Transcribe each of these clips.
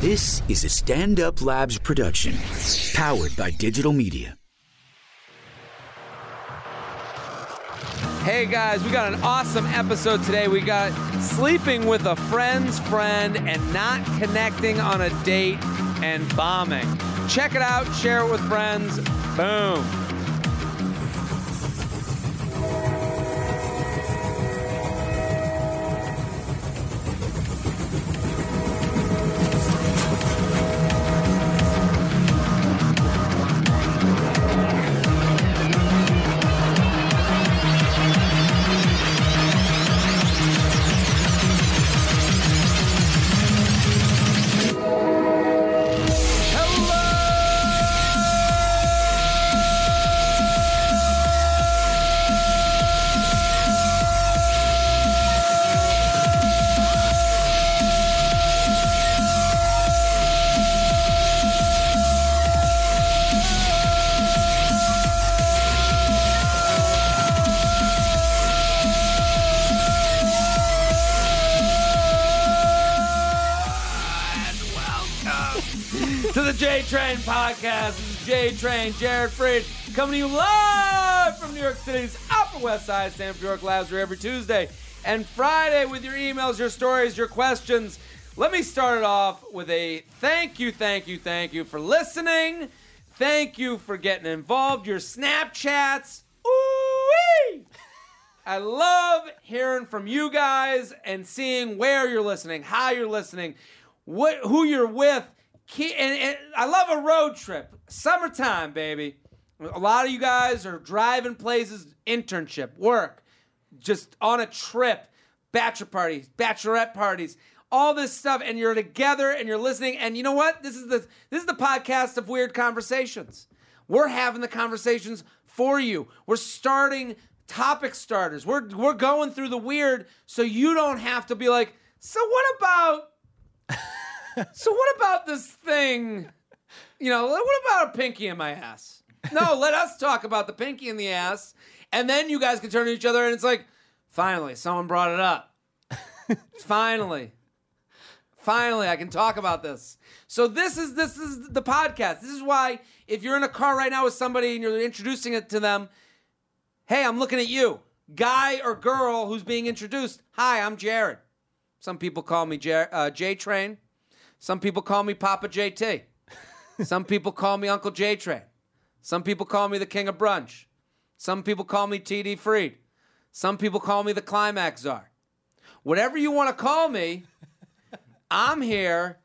This is a Stand Up Labs production, powered by digital media. Hey guys, we got an awesome episode today. We got sleeping with a friend's friend and not connecting on a date and bombing. Check it out, share it with friends. Boom. Podcast. This is J Train, Jared Freed, coming to you live from New York City's Upper West Side, Stand Up New York Labs, every Tuesday and Friday with your emails, your stories, your questions. Let me start it off with a thank you, thank you, thank you for listening. Thank you for getting involved. Your Snapchats. Ooh-wee! I love hearing from you guys and seeing where you're listening, how you're listening, what who you're with. And, and I love a road trip. Summertime, baby. A lot of you guys are driving places, internship, work, just on a trip, bachelor parties, bachelorette parties, all this stuff, and you're together and you're listening. And you know what? This is the this is the podcast of weird conversations. We're having the conversations for you. We're starting topic starters. We're we're going through the weird so you don't have to be like, so what about so what about this thing? You know, what about a pinky in my ass? No, let us talk about the pinky in the ass, and then you guys can turn to each other, and it's like, finally, someone brought it up. finally, finally, I can talk about this. So this is this is the podcast. This is why if you're in a car right now with somebody and you're introducing it to them, hey, I'm looking at you, guy or girl who's being introduced. Hi, I'm Jared. Some people call me J, uh, J Train. Some people call me Papa JT. Some people call me Uncle J Train. Some people call me the King of Brunch. Some people call me TD Freed. Some people call me the Climax Czar. Whatever you want to call me, I'm here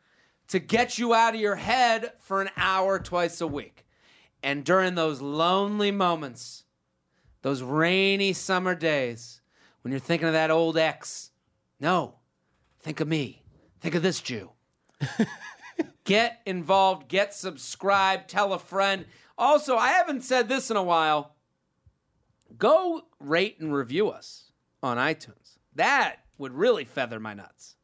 to get you out of your head for an hour twice a week. And during those lonely moments, those rainy summer days, when you're thinking of that old ex, no, think of me. Think of this Jew. get involved, get subscribed, tell a friend. Also, I haven't said this in a while. Go rate and review us on iTunes. That would really feather my nuts.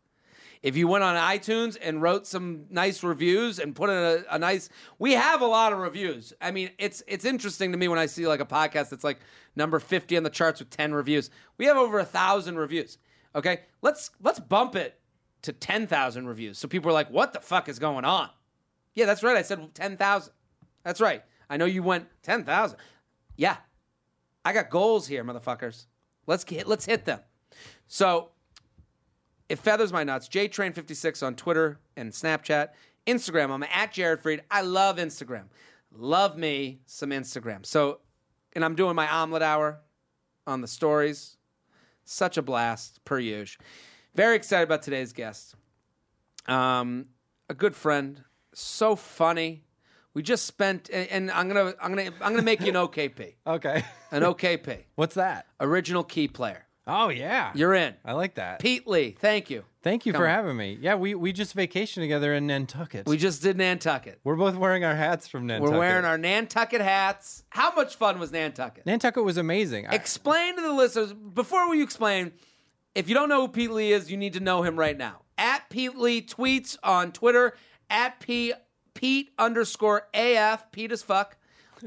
If you went on iTunes and wrote some nice reviews and put in a, a nice, we have a lot of reviews. I mean, it's it's interesting to me when I see like a podcast that's like number fifty on the charts with ten reviews. We have over a thousand reviews. Okay, let's let's bump it to ten thousand reviews. So people are like, "What the fuck is going on?" Yeah, that's right. I said ten thousand. That's right. I know you went ten thousand. Yeah, I got goals here, motherfuckers. Let's get let's hit them. So it feathers my nuts. JTrain56 on Twitter and Snapchat. Instagram, I'm at Jared Freed. I love Instagram. Love me some Instagram. So, and I'm doing my omelet hour on the stories. Such a blast, per usual. Very excited about today's guest. Um, a good friend, so funny. We just spent, and, and I'm gonna, I'm gonna, I'm gonna make you an OKP, Okay. an OKP, What's that? original key player. Oh yeah. You're in. I like that. Pete Lee, thank you. Thank you Come for on. having me. Yeah, we we just vacationed together in Nantucket. We just did Nantucket. We're both wearing our hats from Nantucket. We're wearing our Nantucket hats. How much fun was Nantucket? Nantucket was amazing. Explain to the listeners before we explain. If you don't know who Pete Lee is, you need to know him right now. At Pete Lee tweets on Twitter. At P Pete underscore AF Pete as fuck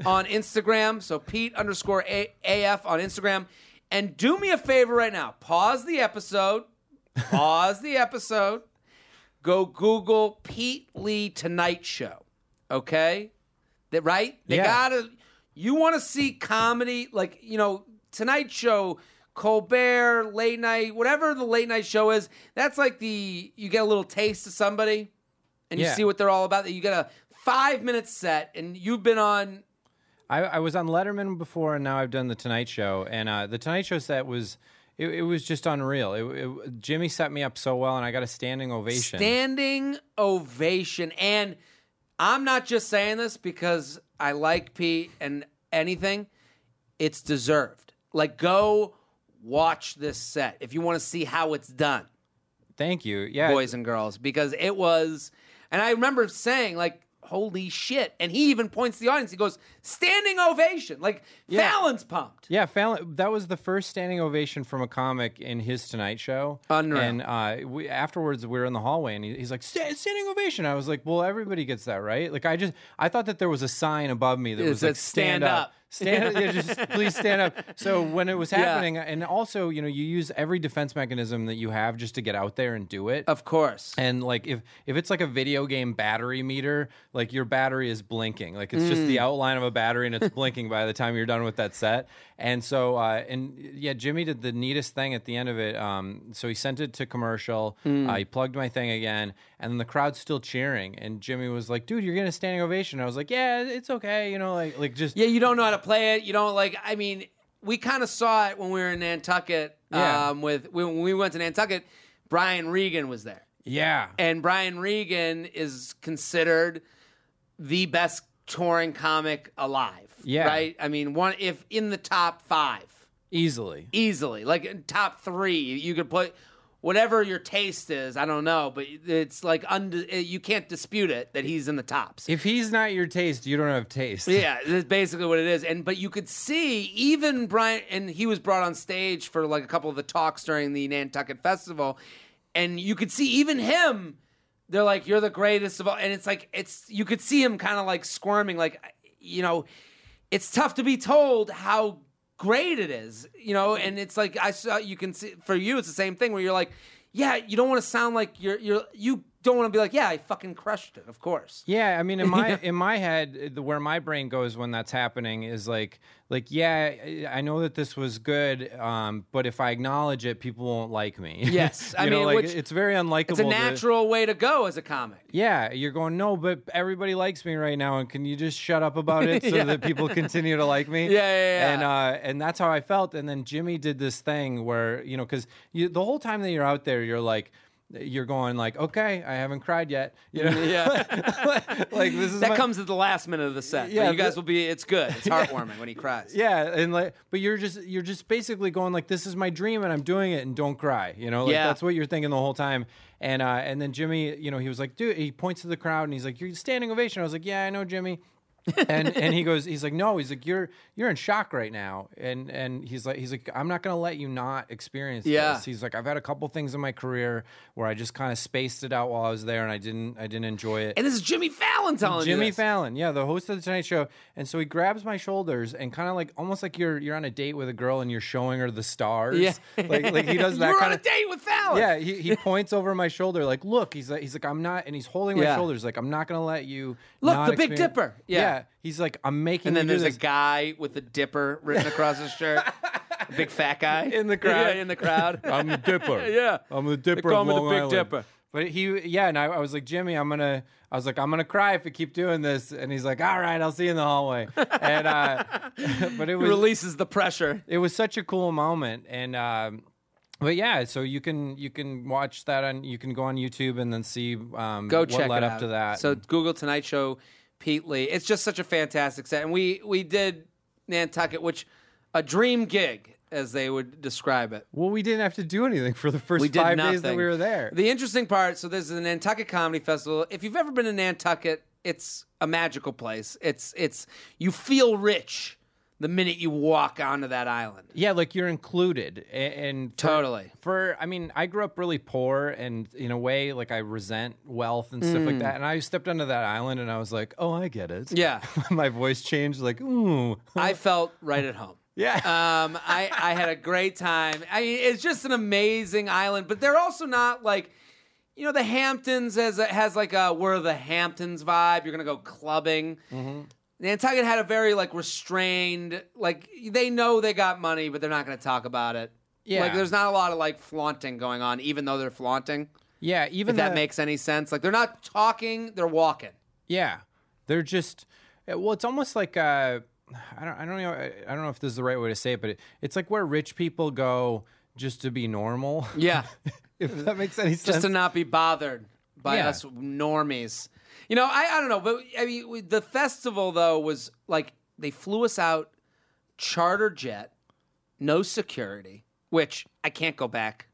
on Instagram. So Pete underscore A- AF on Instagram. And do me a favor right now. Pause the episode. Pause the episode. go Google Pete Lee Tonight Show. Okay, that right? They Yeah. gotta. You want to see comedy, like you know, Tonight Show, Colbert, late night, whatever the late night show is. That's like the you get a little taste of somebody, and you Yeah. see what they're all about. You get a five minute set, and you've been on. I, I was on Letterman before, and now I've done the Tonight Show. And uh, the Tonight Show set was, it, it was just unreal. It, it, Jimmy set me up so well, and I got a standing ovation. Standing ovation. And I'm not just saying this because I like Pete and anything, it's deserved. Like, go watch this set if you want to see how it's done, Thank you. Yeah, boys and girls, because it was. And I remember saying, like, holy shit. And he even points the audience. He goes, standing ovation. Like, Yeah. Fallon's pumped. Yeah, Fallon. That was the first standing ovation from a comic in his Tonight Show. Unreal. And uh, we, afterwards, we were in the hallway, and he, he's like, "Standing ovation." I was like, "Well, everybody gets that, right?" Like, I just, I thought that there was a sign above me that It was like, "Stand "Stand, up." up." Stand, yeah, just please stand up. So when it was happening, and also, you know, you use every defense mechanism that you have just to get out there and do it. Of course. And like if if it's like a video game battery meter, like your battery is blinking, like it's just Mm. the outline of a battery and it's blinking by the time you're done with that set. And so uh, and yeah, Jimmy did the neatest thing at the end of it. Um, so he sent it to commercial. Mm. Uh, he plugged my thing again, and then the crowd's still cheering. And Jimmy was like, "Dude, you're getting a standing ovation." I was like, "Yeah, it's okay," you know, like like just Yeah, you don't know how to play it. You don't like. I mean, we kind of saw it when we were in Nantucket. Yeah. Um, with when we went to Nantucket, Brian Regan was there, yeah. and Brian Regan is considered the best touring comic alive. Yeah. Right. I mean, one if in the top five Easily. easily, like in top three, you could put whatever your taste is. I don't know, but it's like unde- eh, you can't dispute it that he's in the tops. If he's not your taste, you don't have taste. Yeah, that's basically what it is. And but you could see even Brian, and he was brought on stage for like a couple of the talks during the Nantucket Festival, and you could see even him. They're like, "You're the greatest of all," and it's like it's you could see him kind of like squirming, like you know, it's tough to be told how great it is, you know. And it's like I saw you can see for you, it's the same thing where you're like, yeah, you don't want to sound like you're you're you don't want to be like, yeah, I fucking crushed it, of course. Yeah, I mean, in my in my head, the, where my brain goes when that's happening is like, like, yeah, I- know that this was good, um, but if I acknowledge it, people won't like me. Yes, I know, mean, like, which- it's very unlikable. It's a to- natural way to go as a comic. yeah, you're going no, but everybody likes me right now, and can you just shut up about it so Yeah. that people continue to like me? Yeah, yeah, yeah. And uh, and that's how I felt. And then Jimmy did this thing where you know, because the whole time that you're out there, you're like. You're going like, okay, I haven't cried yet. You know, Yeah. like this is that my- comes at the last minute of the set. Yeah, Yeah, you guys the- will be. It's good. It's heartwarming when he cries. Yeah, and like, but you're just you're just basically going like, this is my dream, and I'm doing it, and don't cry. You know, like Yeah. that's what you're thinking the whole time. And uh, and then Jimmy, you know, he was like, dude, he points to the crowd, and he's like, you're standing ovation. I was like, yeah, I know, Jimmy. And and he goes, he's like, no, he's like, you're you're in shock right now, and and he's like, he's like, I'm not gonna let you not experience Yeah. this. He's like, I've had a couple things in my career where I just kind of spaced it out while I was there, and I didn't I didn't enjoy it. And this is Jimmy Fallon telling you Jimmy. Fallon, yeah, the host of the Tonight Show, and so he grabs my shoulders and kind of like almost like you're you're on a date with a girl and you're showing her the stars. Yeah. like like he does that You're on a date with Fallon. Yeah, he, he points over my shoulder like, look, he's like he's like I'm not, and he's holding my Yeah. shoulders like I'm not gonna let you. Look, the Big experience-" Dipper. Yeah. He's like I'm making. And then there's this. a guy with a dipper written across his shirt. a big fat guy In the crowd. Yeah, in the crowd. I'm the Dipper. Yeah. I'm the Dipper. call of me the Big Island. Dipper. But he, yeah, and I, I was like, Jimmy, I'm gonna. I was like, I'm gonna cry if you keep doing this, and he's like, All right, I'll see you in the hallway. And uh, but it was releases the pressure. it was such a cool moment and um but yeah so you can you can watch that on you can go on youtube and then see um Go what check led up out. to that So Google Tonight Show, Pete Lee. It's just such a fantastic set, and we we did Nantucket, which a dream gig, as they would describe it. well we didn't have to do anything for the first five nothing. days that we were there The interesting part, so there's a Nantucket Comedy Festival. If you've ever been to Nantucket, it's a magical place. It's it's you feel rich the minute you walk onto that island. yeah like you're included a- and for- Totally. for i mean i grew up really poor and in a way like i resent wealth and stuff Mm. like that and i stepped onto that island and i was like oh i get it Yeah. my voice changed like ooh I felt right at home. yeah Um, I, I had a great time. I mean, it's just an amazing island, but they're also not like you know, the Hamptons has a, has like a we're the Hamptons vibe. You're gonna go clubbing. Mm-hmm. Nantucket had a very like restrained, like they know they got money, but they're not gonna talk about it. Yeah. like there's not a lot of like flaunting going on, even though they're flaunting. Yeah, even If that makes any sense, like they're not talking, they're walking. Yeah, they're just. eh, Well, it's almost like uh, I don't. I don't know. I I don't know if this is the right way to say it, but it, it's like where rich people go just to be normal. Yeah. if that makes any sense. just to not be bothered by Yeah. us normies. You know, I, I don't know, but I mean, we- the festival though was like they flew us out, charter jet, no security, which I can't go back.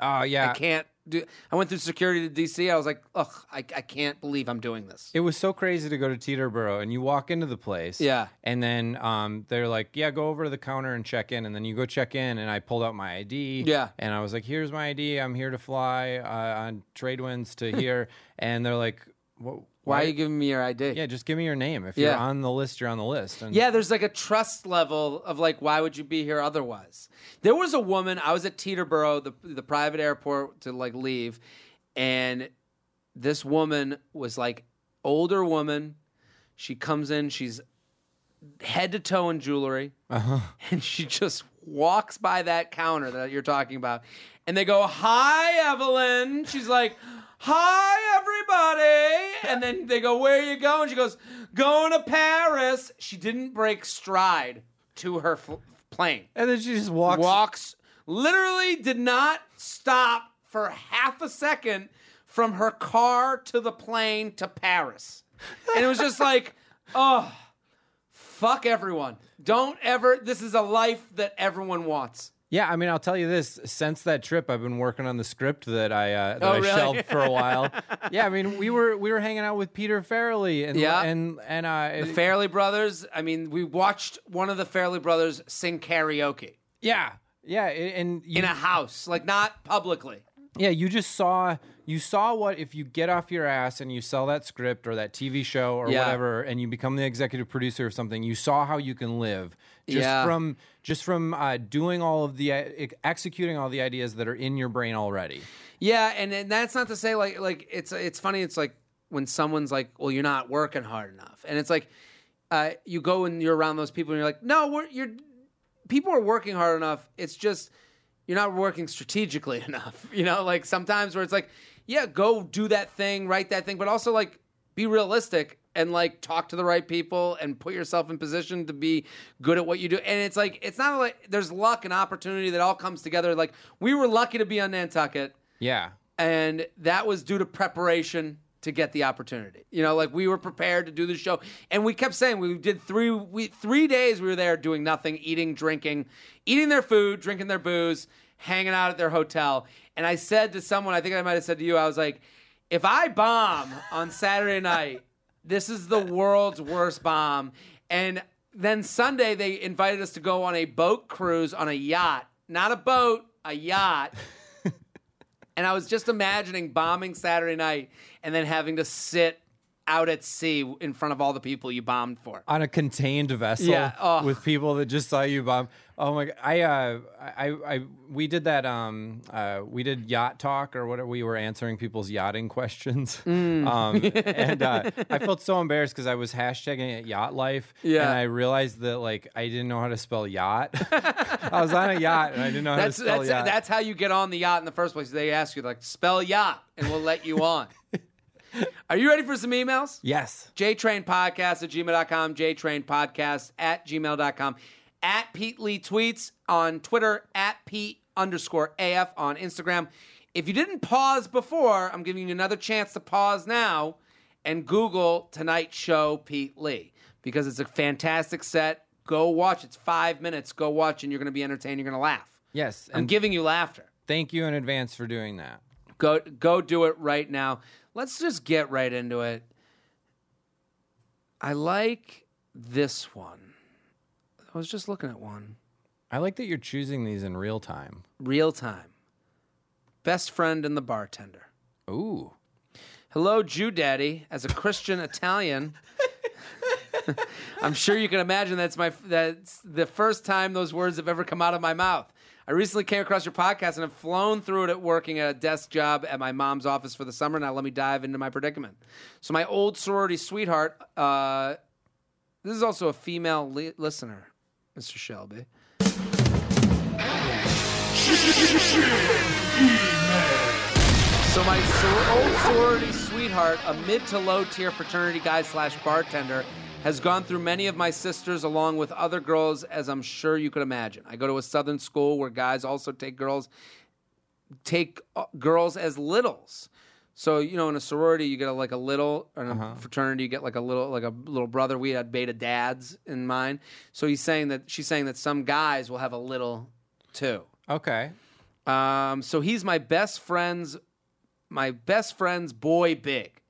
Oh yeah. I can't do. I went through security to DC. I was like, ugh, I, I can't believe I'm doing this. It was so crazy to go to Teterboro and you walk into the place. Yeah. And then um, they're like, yeah, go over to the counter and check in. And then you go check in and I pulled out my ID. Yeah. And I was like, here's my ID. I'm here to fly uh, on trade winds to here. and they're like, what? Why are you giving me your ID? Yeah, just give me your name. If you're on the list, you're on the list. And Yeah, there's like a trust level of like, why would you be here otherwise? There was a woman. I was at Teterboro, the the private airport, to like leave, and this woman was like older woman. She comes in. She's head to toe in jewelry, uh-huh. and she just walks by that counter that you're talking about, and they go, "Hi, Evelyn." She's like. Hi, everybody. And then they go, Where are you going? She goes, Going to Paris. She didn't break stride to her f- plane. And then she just walks. Walks, literally did not stop for half a second from her car to the plane to Paris. And it was just like, Oh, fuck everyone. Don't ever, this is a life that everyone wants. Yeah, I mean, I'll tell you this. Since that trip, I've been working on the script that I uh, that Oh, I shelved for a while. yeah, I mean, we were we were hanging out with Peter Farrelly and Yeah. and and uh, The Farrelly Brothers, I mean, we watched one of the Farrelly Brothers sing karaoke yeah, yeah, and you, in a house, like not publicly. Yeah, you just saw you saw what if you get off your ass and you sell that script or that TV show or Yeah. whatever, and you become the executive producer of something. You saw how you can live just Yeah. from just from uh, doing all of the uh, executing all the ideas that are in your brain already. Yeah, and, and that's not to say like like it's it's funny. It's like when someone's like, "Well, you're not working hard enough," and it's like uh, you go and you're around those people, and you're like, "No, we're you're people are working hard enough. It's just you're not working strategically enough." You know, like sometimes where it's like, "Yeah, go do that thing, write that thing," but also like be realistic and like talk to the right people and put yourself in position to be good at what you do. And it's like it's not like there's luck and opportunity that all comes together. Like we were lucky to be on Nantucket Yeah, and that was due to preparation to get the opportunity. You know, like we were prepared to do the show, and we kept saying we did three we three days we were there doing nothing, eating, drinking, eating their food, drinking their booze, hanging out at their hotel. And I said to someone, I think I might have said to you, I was like, if I bomb on Saturday night, this is the world's worst bomb. And then Sunday they invited us to go on a boat cruise on a yacht, not a boat, a yacht. And I was just imagining bombing Saturday night and then having to sit out at sea in front of all the people you bombed for. on a contained vessel Yeah, oh. with people that just saw you bomb. Oh my! God. I uh, I I we did that. Um, uh, we did yacht talk or whatever. We were answering people's yachting questions. Mm. Um, and uh, I felt so embarrassed because I was hashtagging it yacht life. Yeah. And I realized that like I didn't know how to spell yacht. I was on a yacht and I didn't know That's how to spell that's yacht. that's how you get on the yacht in the first place. They ask you like spell yacht and we'll let you on. Are you ready for some emails? yes. JTrainPodcast at gmail.com, JTrainPodcast at gmail.com, at Pete Lee Tweets on Twitter, at Pete underscore AF on Instagram. If you didn't pause before, I'm giving you another chance to pause now and Google Tonight Show Pete Lee because it's a fantastic set. Go watch. It's five minutes. Go watch, and you're going to be entertained. You're going to laugh. Yes. I'm giving you laughter. thank you in advance for doing that. Go go do it right now. Let's just get right into it. I like this one. I was just looking at one. I like that you're choosing these in real time. Real time. Best friend and the bartender. Ooh. Hello, Jew Daddy. As a Christian Italian, I'm sure you can imagine that's my that's the first time those words have ever come out of my mouth. I recently came across your podcast and have flown through it at working at a desk job at my mom's office for the summer. Now let me dive into my predicament. So my old sorority sweetheart, uh, this is also a female li- listener, Mr. Shelby. So my sor- old sorority sweetheart, a mid to low tier fraternity guy slash bartender, has gone through many of my sisters along with other girls, as I'm sure you could imagine. I go to a southern school where guys also take girls take uh, girls as littles. So you know, in a sorority, you get a, like a little, or in a fraternity, you get like a little, like a little brother. We had beta dads in mine. So he's saying that she's saying that some guys will have a little too. Okay. Um, so he's my best friend's my best friend's boy big.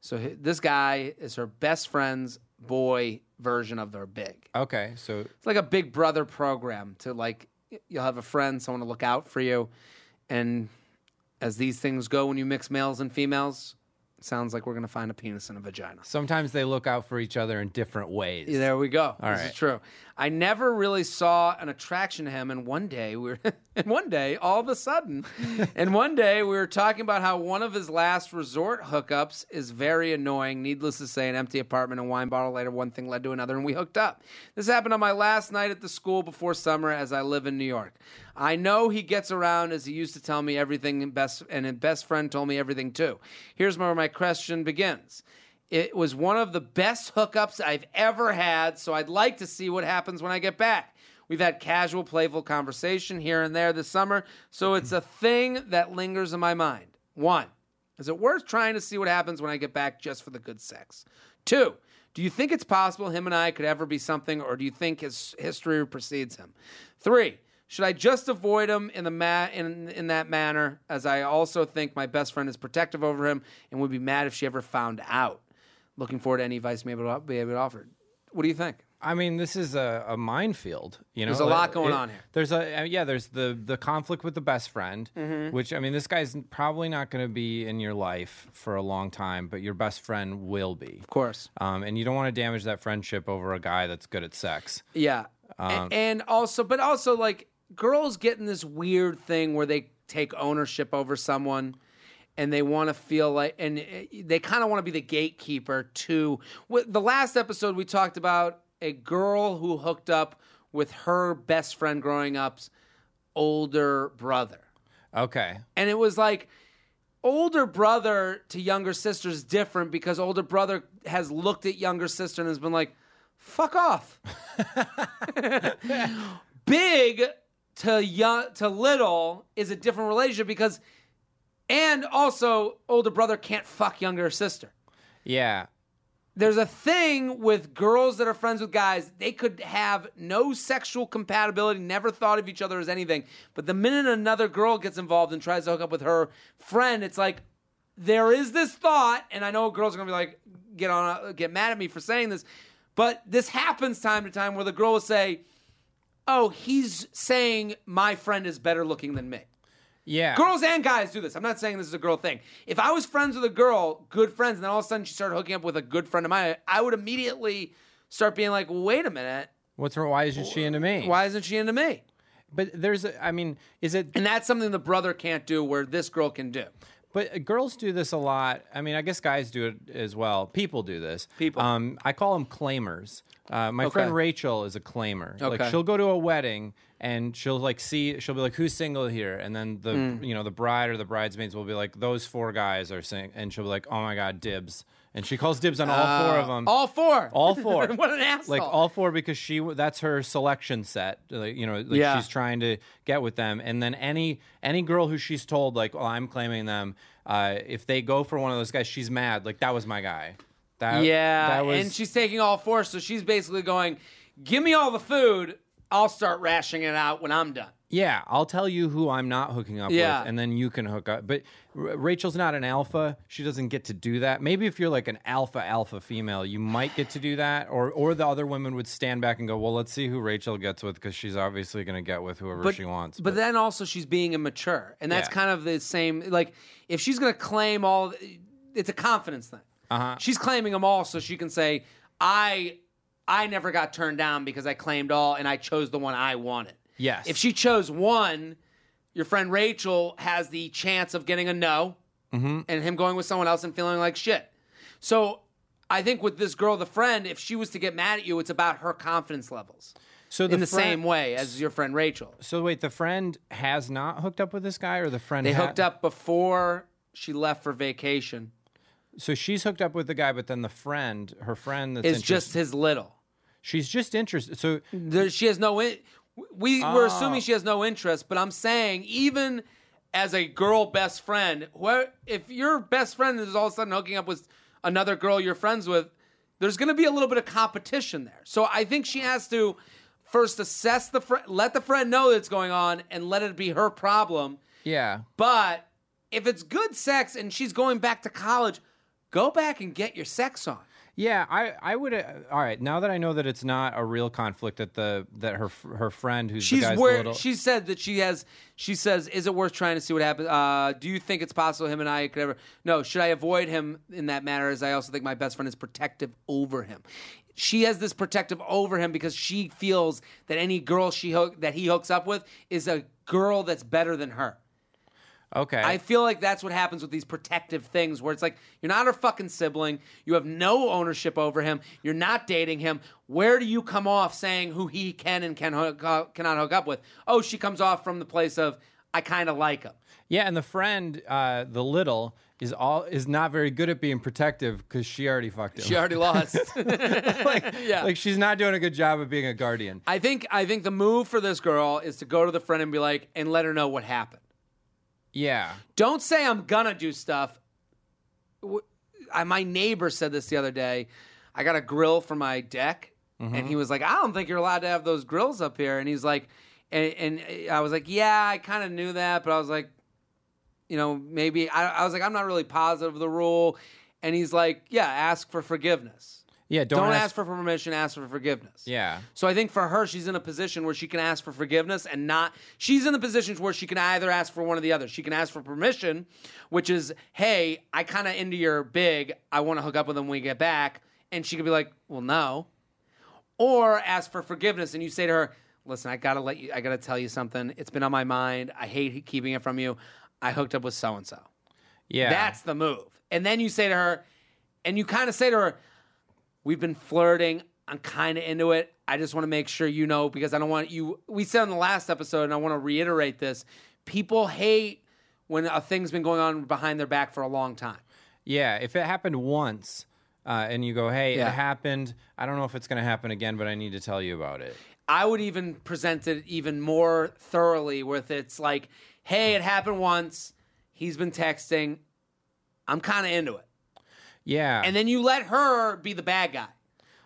So hi- this guy is her best friend's boy version of their big. Okay. So It's like a big brother program to like you'll have a friend, someone to look out for you, and as these things go when you mix males and females, sounds like we're gonna find a penis and a vagina. sometimes they look out for each other in different ways. There we go. All this right. is true. I never really saw an attraction to him, and one day we were, and one day all of a sudden, and one day we were talking about how one of his last resort hookups is very annoying. Needless to say, an empty apartment and wine bottle later, one thing led to another, and we hooked up. This happened on my last night at the school before summer, as I live in New York. I know he gets around, as he used to tell me everything, and best and his best friend told me everything too. Here's where my question begins. It was one of the best hookups I've ever had, so I'd like to see what happens when I get back. We've had casual, playful conversation here and there this summer, so it's a thing that lingers in my mind. One, is it worth trying to see what happens when I get back just for the good sex? Two, do you think it's possible him and I could ever be something, or do you think his history precedes him? Three, should I just avoid him in the ma- in in that manner? As I also think my best friend is protective over him and would be mad if she ever found out. Looking forward to any advice to be able to offer. What do you think? I mean, this is a, a minefield. You know, There's a lot going on here. There's a uh, yeah. There's the the conflict with the best friend, Mm-hmm. which I mean, this guy's probably not going to be in your life for a long time, but your best friend will be. Of course. Um, and you don't want to damage that friendship over a guy that's good at sex. Yeah. A- and also, but also, like, girls get in this weird thing where they take ownership over someone and they want to feel like, and eh, they kind of want to be the gatekeeper to. With the last episode, we talked about a girl who hooked up with her best friend growing up's older brother. Okay. And it was like older brother to younger sister is different because older brother has looked at younger sister and has been like, fuck off. Big to young to little is a different relationship because and also older brother can't fuck younger sister. Yeah. There's a thing with girls that are friends with guys, they could have no sexual compatibility, never thought of each other as anything. But the minute another girl gets involved and tries to hook up with her friend, it's like there is this thought, and I know girls are gonna be like, get on, uh, get mad at me for saying this, but this happens time to time where the girl will say, "Oh, he's saying my friend is better looking than me." Yeah. Girls and guys do this. I'm not saying this is a girl thing. If I was friends with a girl, good friends, and then all of a sudden she started hooking up with a good friend of mine, I would immediately start being like, wait a minute, What's wrong? Why isn't she into me? why isn't she into me? But there's, a, I mean, is it? And that's something the brother can't do where this girl can do. But girls do this a lot. I mean, I guess guys do it as well. People do this. People. Um, I call them claimers. Uh, my Okay. friend Rachel is a claimer. Like Okay. she'll go to a wedding and she'll like see. She'll be like, "Who's single here?" And then the Hmm. you know the bride or the bridesmaids will be like, "Those four guys are sing," and she'll be like, "Oh my god, dibs!" And she calls dibs on all four of them. Uh, All four. All four. what an asshole. Like all four because she that's her selection set. Like, you know, like Yeah. she's trying to get with them. And then any any girl who she's told like, "Well, I'm claiming them," uh, if they go for one of those guys, she's mad. Like that was my guy. That yeah, that was and she's taking all four, so she's basically going, give me all the food, I'll start rashing it out when I'm done. yeah. I'll tell you who I'm not hooking up Yeah. with, and then you can hook up. But R- Rachel's not an alpha. She doesn't get to do that. Maybe if you're like an alpha alpha female, you might get to do that, or or the other women would stand back and go, "Well, let's see who Rachel gets with because she's obviously going to get with whoever but she wants." But, then also she's being immature, and that's Yeah. kind of the same. Like if she's going to claim all, it's a confidence thing. Uh-huh. She's claiming them all, so she can say, "I, I never got turned down because I claimed all, and I chose the one I wanted." Yes. If she chose one, your friend Rachel has the chance of getting a no Mm-hmm. and him going with someone else and feeling like shit. So I think with this girl, the friend, if she was to get mad at you, it's about her confidence levels so in the friend- same way as your friend Rachel. So wait, the friend has not hooked up with this guy, or the friend They hooked up before she left for vacation. So she's hooked up with the guy, but then the friend, her friend, that's interest- just his little. She's just interested. So There, she has no. In, we Oh. we're ah. assuming she has no interest, but I'm saying even as a girl best friend, where if your best friend is all of a sudden hooking up with another girl you're friends with, there's going to be a little bit of competition there. So I think she has to first assess the friend, let the friend know that's going on, and let it be her problem. yeah, But if it's good sex and she's going back to college, go back and get your sex on. Yeah. I I would. Uh, all right. Now that I know that it's not a real conflict, that the that her her friend who's She's the where little, she said that she has. She says, "Is it worth trying to see what happens? Uh, do you think it's possible him and I could ever? No. Should I avoid him in that matter? As I also think my best friend is protective over him. She has this protective over him because she feels that any girl she hook, that he hooks up with is a girl that's better than her. Okay. I feel like that's what happens with these protective things where it's like you're not her fucking sibling, you have no ownership over him, you're not dating him. Where do you come off saying who he can and can hook, cannot hook up with? Oh, she comes off from the place of I kind of like him. yeah, and the friend, uh, the little, is all is not very good at being protective because she already fucked him. She already lost. like, Yeah. like she's not doing a good job of being a guardian. I think I think the move for this girl is to go to the friend and be like and let her know what happened. Yeah. Don't say I'm gonna do stuff. W- I, my neighbor said this the other day. I got a grill for my deck, and mm-hmm. he was like, "I don't think you're allowed to have those grills up here." And he's like, and, and uh, I was like, "Yeah, I kind of knew that, but I was like, you know, maybe." I, I was like, "I'm not really positive of the rule," and he's like, "Yeah, ask for forgiveness. Yeah. Don't, Don't, ask, for permission. Ask for forgiveness." Yeah. So I think for her, she's in a position where she can ask for forgiveness and not. She's in the positions where she can either ask for one or the other. She can ask for permission, which is, "Hey, I kind of into your big. I want to hook up with him when we get back," and she could be like, "Well, no," or ask for forgiveness, and you say to her, "Listen, I gotta let you. I gotta tell you something. It's been on my mind. I hate keeping it from you. I hooked up with so and so." Yeah. That's the move. And then you say to her, and you kind of say to her, We've been flirting. I'm kind of into it. I just want to make sure you know because I don't want you. We said in the last episode, and I want to reiterate this people hate when a thing's been going on behind their back for a long time. Yeah, if it happened once uh, and you go, hey, Yeah. it happened. I don't know if it's going to happen again, but I need to tell you about it. I would even present it even more thoroughly with it's like, hey, it happened once. He's been texting. I'm kind of into it. Yeah. and then you let her be the bad guy.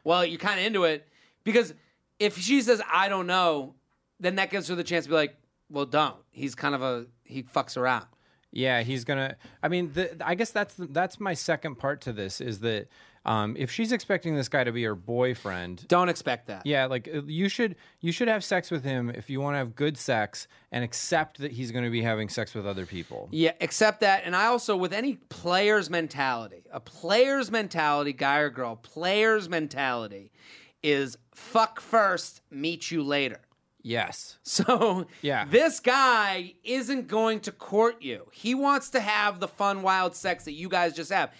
Well, you're kind of into it because if she says I don't know, then that gives her the chance to be like, well, don't. He's kind of a he fucks around. Yeah, he's gonna. I mean, the, I guess that's that's my second part to this is that um, if she's expecting this guy to be her boyfriend, Don't expect that. yeah, like uh, you should you should have sex with him if you want to have good sex and accept that he's going to be having sex with other people. Yeah, accept that. And I also, with any player's mentality, a player's mentality, guy or girl, player's mentality is fuck first, meet you later. Yes. So Yeah. this guy isn't going to court you. He wants to have the fun, wild sex that you guys just have.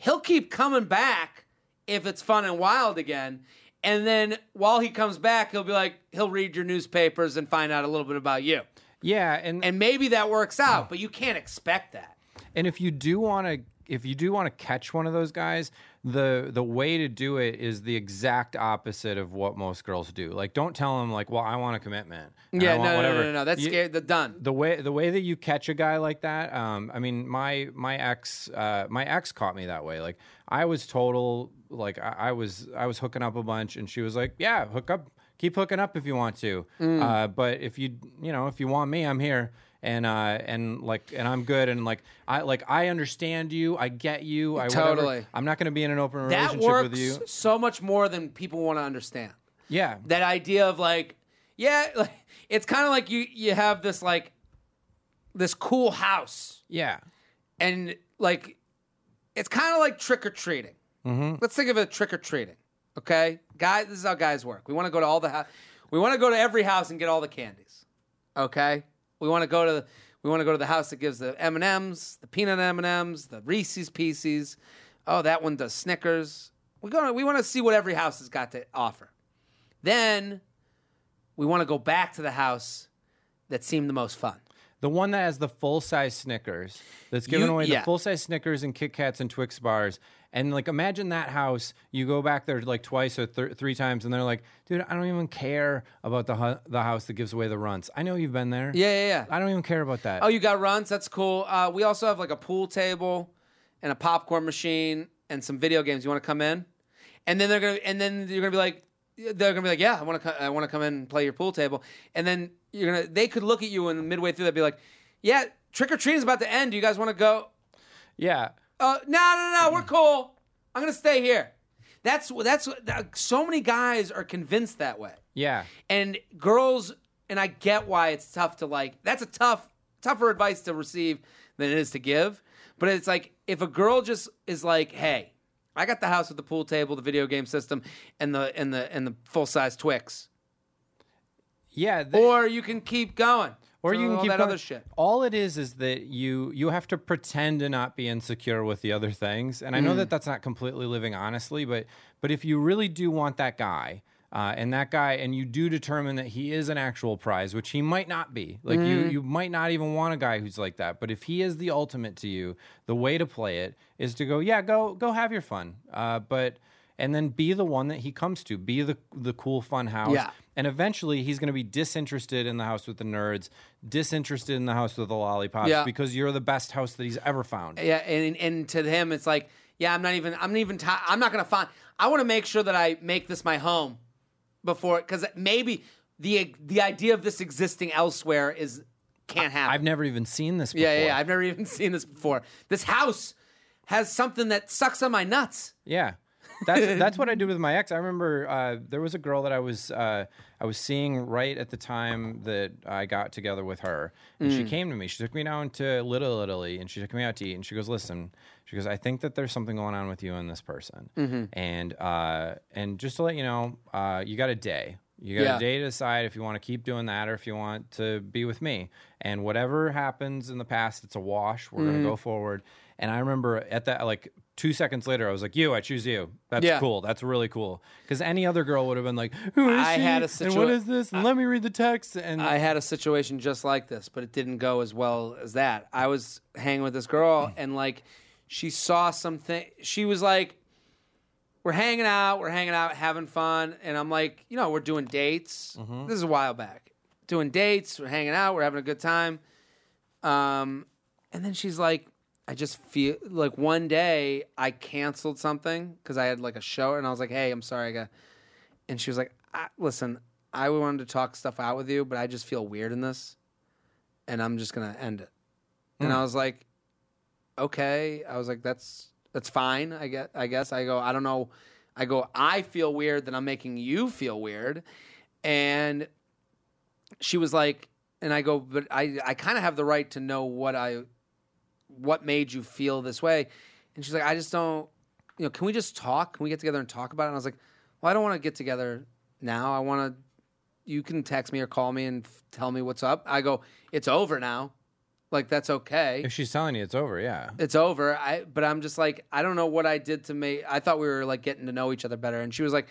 He'll keep coming back if it's fun and wild again. And then while he comes back, he'll be like, he'll read your newspapers and find out a little bit about you. Yeah, and And maybe that works out, but you can't expect that. And if you do want to, if you do want to catch one of those guys, the the way to do it is the exact opposite of what most girls do. Like, don't tell them like, "Well, I want a commitment." Yeah, no, no, no, whatever." no, no. That's You- scared. The done. The way the way that you catch a guy like that, um, I mean, my my ex uh, my ex caught me that way. Like, I was total like I, I was I was hooking up a bunch, and she was like, "Yeah, hook up, keep hooking up if you want to, Mm. uh, but if you you know if you want me, I'm here." And uh and like and I'm good and like I like I understand you I get you I whatever. Totally. I'm not going to be in an open that relationship works with you so much more than people want to understand. yeah that idea of like yeah like, it's kind of like you you have this like this cool house yeah and like it's kind of like trick-or-treating let's think of it trick-or-treating okay guys this is how guys work we want to go to all the hou- We want to go to every house and get all the candies. Okay? We want to go to we want to go to the house that gives the M&Ms, the peanut M&Ms, the Reese's Pieces. Oh, that one does Snickers. We to we want to see what every house has got to offer. Then we want to go back to the house that seemed the most fun. The one that has the full size Snickers, that's giving You- away yeah. the full size Snickers and Kit Kats and Twix bars. And like, imagine that house. You go back there like twice or th- three times, and they're like, "Dude, I don't even care about the hu- the house that gives away the runts. I know you've been there. Yeah, yeah, yeah. I don't even care about that. Oh, you got runs? That's cool. Uh, we also have like a pool table and a popcorn machine and some video games. You want to come in? And then they're gonna, and then you're gonna be like, they're gonna be like, yeah, I want to, I want to come in and play your pool table. And then you're gonna, they could look at you and midway through they'd be like, yeah, trick or treating is about to end. Do you guys want to go? yeah, Uh, no, no, no, we're cool. I'm gonna stay here. That's that's so many guys are convinced that way. yeah. And girls, and I get why it's tough to like. That's a tough, tougher advice to receive than it is to give. But it's like if a girl just is like, "Hey, I got the house with the pool table, the video game system, and the and the and the full size Twix," Yeah, the- or you can keep going, or you can all keep that going. other shit. All it is is that you you have to pretend to not be insecure with the other things, and I know Mm. that that's not completely living honestly, but but if you really do want that guy. Uh, and that guy, and you do determine that he is an actual prize, which he might not be. Like you, Mm. you might not even want a guy who's like that. But if he is the ultimate to you, the way to play it is to go, yeah, go, go have your fun. Uh, but and then be the one that he comes to, be the the cool, fun house. Yeah. And eventually, he's going to be disinterested in the house with the nerds, disinterested in the house with the lollipops, Yeah. because you're the best house that he's ever found. Yeah, and and to him, it's like, yeah, I'm not even, I'm not even, ti I'm not gonna find. I want to make sure that I make this my home before, because maybe the the idea of this existing elsewhere is can't happen. I've never even seen this before. yeah, yeah, I've never even seen this before. This house has something that sucks on my nuts. Yeah. That's that's what I did with my ex. I remember uh, there was a girl that I was uh, I was seeing right at the time that I got together with her, and Mm. she came to me. She took me down to Little Italy, and she took me out to eat. And she goes, "Listen," she goes, "I think that there's something going on with you and this person, Mm-hmm. and uh, and just to let you know, uh, you got a day." You got Yeah. a day to decide if you want to keep doing that or if you want to be with me. And whatever happens in the past, it's a wash. We're Mm-hmm. gonna go forward. And I remember at that, like two seconds later, I was like, "You, I choose you. That's Yeah. cool. That's really cool." Because any other girl would have been like, "Who is I she? had a and what is this? And let me read the text." And I had a situation just like this, but it didn't go as well as that. I was hanging with this girl, and like, she saw something. She was like, "We're hanging out, we're hanging out, having fun," and I'm like, "You know, we're doing dates. This is a while back. Doing dates, we're hanging out, we're having a good time." Um, and then she's like, "I just feel like one day I canceled something because I had like a show, and I was like, "Hey, I'm sorry, I got." and she was like, I, "Listen, I wanted to talk stuff out with you, but I just feel weird in this, and I'm just gonna end it." And hmm. I was like, "Okay." I was like, "That's that's fine. I get. I guess." I go, "I don't know." I go, "I feel weird that I'm making you feel weird," and she was like, and I go, "But I I kind of have the right to know what I what made you feel this way?" And she's like, "I just don't." You know, can we just talk? Can we get together and talk about it? And I was like, well, I don't want to get together now. I want to. You can text me or call me and f- tell me what's up. I go, it's over now. Like that's okay. if she's telling you it's over, yeah. It's over. I but I'm just like I don't know what I did to make. I thought we were like getting to know each other better, and she was like,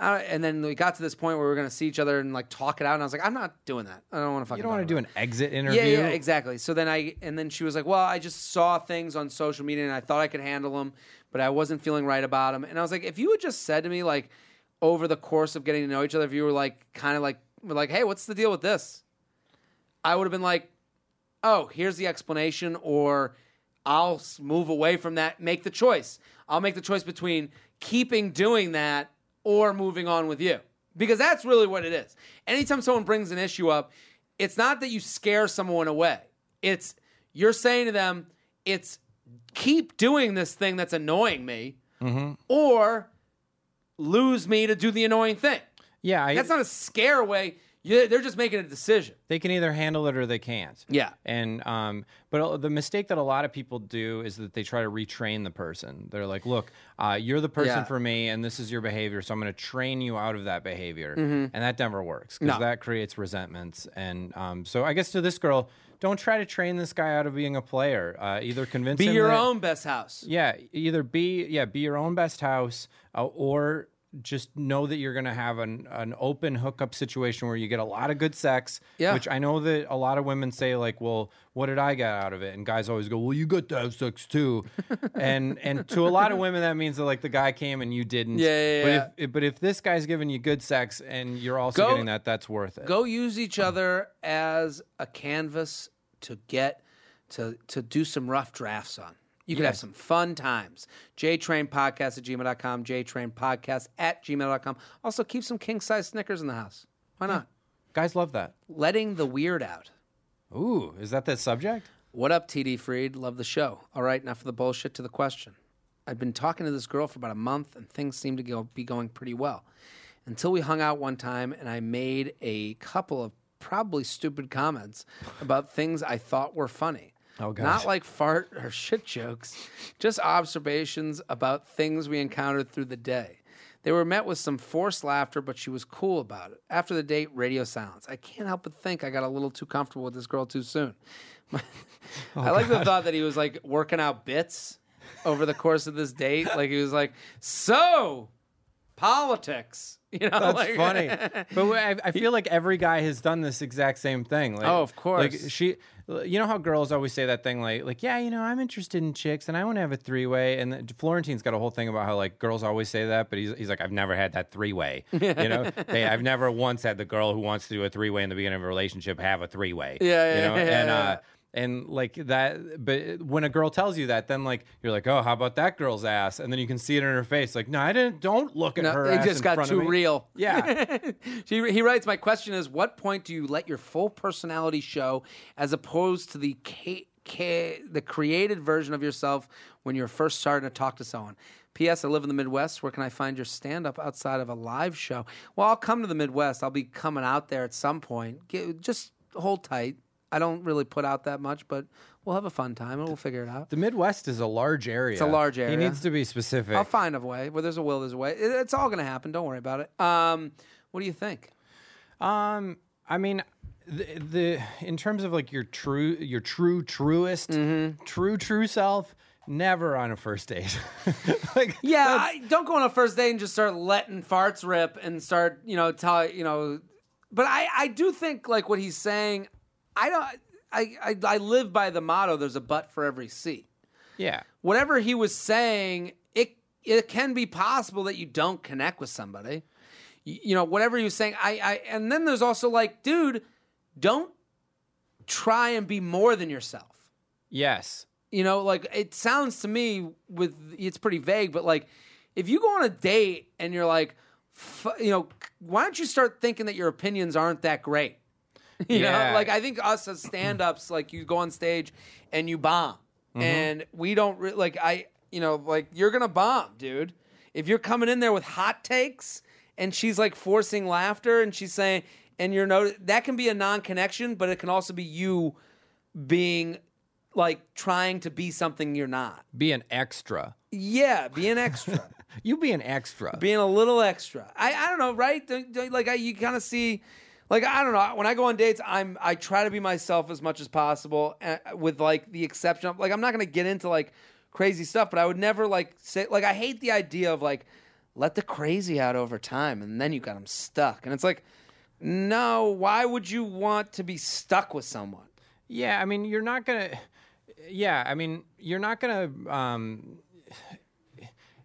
uh, and then we got to this point where we were gonna see each other and like talk it out, and I was like, I'm not doing that. I don't want to fucking. You don't want to do an exit interview. Yeah, yeah, exactly. So then I and then she was like, well, I just saw things on social media and I thought I could handle them, but I wasn't feeling right about them. And I was like, if you had just said to me like over the course of getting to know each other, if you were like kind of like were like, hey, what's the deal with this? I would have been like, oh, here's the explanation, or I'll move away from that, make the choice. I'll make the choice between keeping doing that or moving on with you. Because that's really what it is. Anytime someone brings an issue up, it's not that you scare someone away. It's you're saying to them, it's keep doing this thing that's annoying me, mm-hmm. or lose me to do the annoying thing. Yeah, I, That's not a scare away. Yeah, they're just making a decision. They can either handle it or they can't. Yeah. And um, but the mistake that a lot of people do is that they try to retrain the person. They're like, "Look, uh, you're the person Yeah. for me, and this is your behavior, so I'm going to train you out of that behavior." And that never works because Mm-hmm. No. that creates resentments. And um, so I guess to this girl, don't try to train this guy out of being a player. Uh, either convince him. Be him your that- own best house. yeah, either be yeah, be your own best house, uh, or just know that you're going to have an an open hookup situation where you get a lot of good sex. Yeah. Which I know that a lot of women say like, "Well, what did I get out of it?" And guys always go, "Well, you got to have sex too." and and to a lot of women that means that like the guy came and you didn't. Yeah, yeah, But yeah. if, if but if this guy's giving you good sex and you're also Go- getting that, that's worth it. Go use each other as a canvas to get to to do some rough drafts on. You could have some fun times. JTrainPodcast at gmail.com, JTrainPodcast at gmail.com. Also, keep some king size Snickers in the house. Why not? Guys love that. Letting the weird out. Ooh, is that the subject? What up, TD Freed? Love the show. All right, now for the bullshit to the question. I'd been talking to this girl for about a month, and things seemed to go, be going pretty well. Until we hung out one time, and I made a couple of probably stupid comments about things I thought were funny. Oh, God. Not like fart or shit jokes, just observations about things we encountered through the day. They were met with some forced laughter, but she was cool about it. After the date, radio silence. I can't help but think I got a little too comfortable with this girl too soon. I oh, like the thought that he was like working out bits over the course of this date. Like he was like, so politics. You know, That's like- funny. But I, I feel like every guy has done this exact same thing. Like, Oh, of course. Like she, you know how girls always say that thing, like, like yeah, you know, I'm interested in chicks and I want to have a three way. And Florentine's got a whole thing about how like girls always say that, but he's, he's like, I've never had that three way. you know, they, I've never once had the girl who wants to do a three way in the beginning of a relationship have a three way. Yeah, you yeah, know, yeah, and yeah. uh, and like that but when a girl tells you that then like you're like oh how about that girl's ass and then you can see it in her face like no i didn't don't look at No, her it just got too real. yeah he, he writes, My question is, what point do you let your full personality show as opposed to the ca- ca- the created version of yourself when you're first starting to talk to someone? P.S. I live in the Midwest. Where can I find your stand up outside of a live show? Well, I'll come to the Midwest. I'll be coming out there at some point. Get, just hold tight. I don't really put out that much, but we'll have a fun time and we'll figure it out. The Midwest is a large area. It's a large area. He needs to be specific. I'll find a way. Where there's a will, there's a way. It- it's all going to happen. Don't worry about it. Um, what do you think? um, I mean, the, the in terms of like your true, your true, truest, Mm-hmm. true, true self, never on a first date. like, Yeah, I, don't go on a first date and just start letting farts rip and start, you know, tell you know. But I, I do think like what he's saying. I don't. I, I, I live by the motto: "There's a butt for every seat." yeah, Whatever he was saying, it it can be possible that you don't connect with somebody. You, you know, whatever he was saying. I, I and then there's also like, dude, don't try and be more than yourself. yes, You know, like it sounds to me with it's pretty vague, but like if you go on a date and you're like, you know, why don't you start thinking that your opinions aren't that great? You Yeah. know, like I think us as stand-ups, like you go on stage and you bomb, mm-hmm. and we don't re- like I, you know, like you're gonna bomb, dude. If you're coming in there with hot takes and she's like forcing laughter and she's saying, and you're no, that can be a non-connection, but it can also be you being like trying to be something you're not. be an extra. Yeah, be an extra. You be an extra. being a little extra. I, I don't know, right? Like I, you kind of see, like I don't know. When I go on dates, I'm I try to be myself as much as possible, uh, with like the exception of like I'm not gonna get into like crazy stuff, but I would never like say like I hate the idea of like let the crazy out over time and then you got them stuck, and it's like no, why would you want to be stuck with someone? Yeah, I mean, you're not gonna. Yeah, I mean, you're not gonna. Um,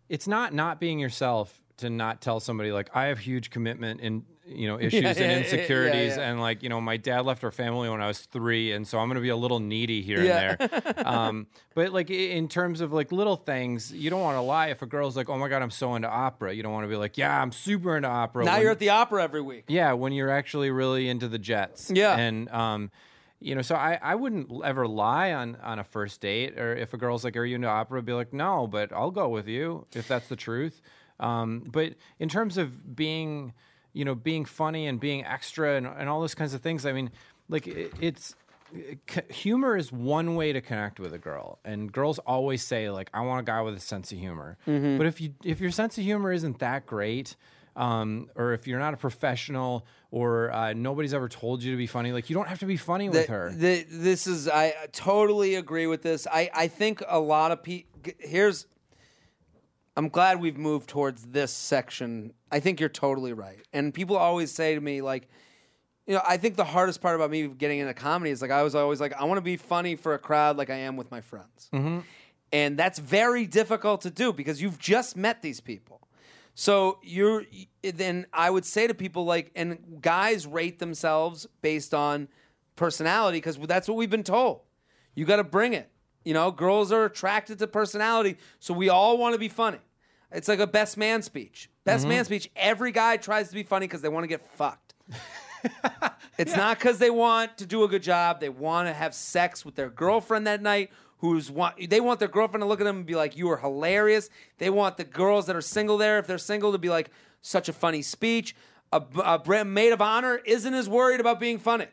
it's not not being yourself to not tell somebody like I have huge commitment and you know issues yeah, and yeah, insecurities yeah. and like you know my dad left our family when I was three and so I'm gonna be a little needy here Yeah. and there. um, but like in terms of like little things, you don't want to lie. If a girl's like, oh my god, I'm so into opera, you don't want to be like, yeah, I'm super into opera. Now when- you're at the opera every week. yeah, when you're actually really into the Jets. Yeah. And um, you know, so I, I wouldn't ever lie on on a first date, or if a girl's like, "Are you into opera?" I'd be like, "No, but I'll go with you if that's the truth." Um, but in terms of being you know, being funny and being extra and, and all those kinds of things. I mean, like it, it's humor is one way to connect with a girl, and girls always say like, "I want a guy with a sense of humor." But if you if your sense of humor isn't that great, um, or if you're not a professional, or uh, nobody's ever told you to be funny, like you don't have to be funny with her. the- this is I totally agree with this. I I think a lot of people here's. I'm glad we've moved towards this section. I think you're totally right. And people always say to me like, you know, I think the hardest part about me getting into comedy is like I was always like I want to be funny for a crowd like I am with my friends. Mm-hmm. And that's very difficult to do because you've just met these people. So you're then I would say to people like and guys rate themselves based on personality because that's what we've been told. You got to bring it. You know, girls are attracted to personality, so we all want to be funny. It's like a best man speech. Best mm-hmm. man speech. Every guy tries to be funny because they want to get fucked. It's not because they want to do a good job. They want to have sex with their girlfriend that night. Who's want? They want their girlfriend to look at them and be like, "You are hilarious." They want the girls that are single there, if they're single, to be like, "Such a funny speech." A, a bra- maid of honor isn't as worried about being funny.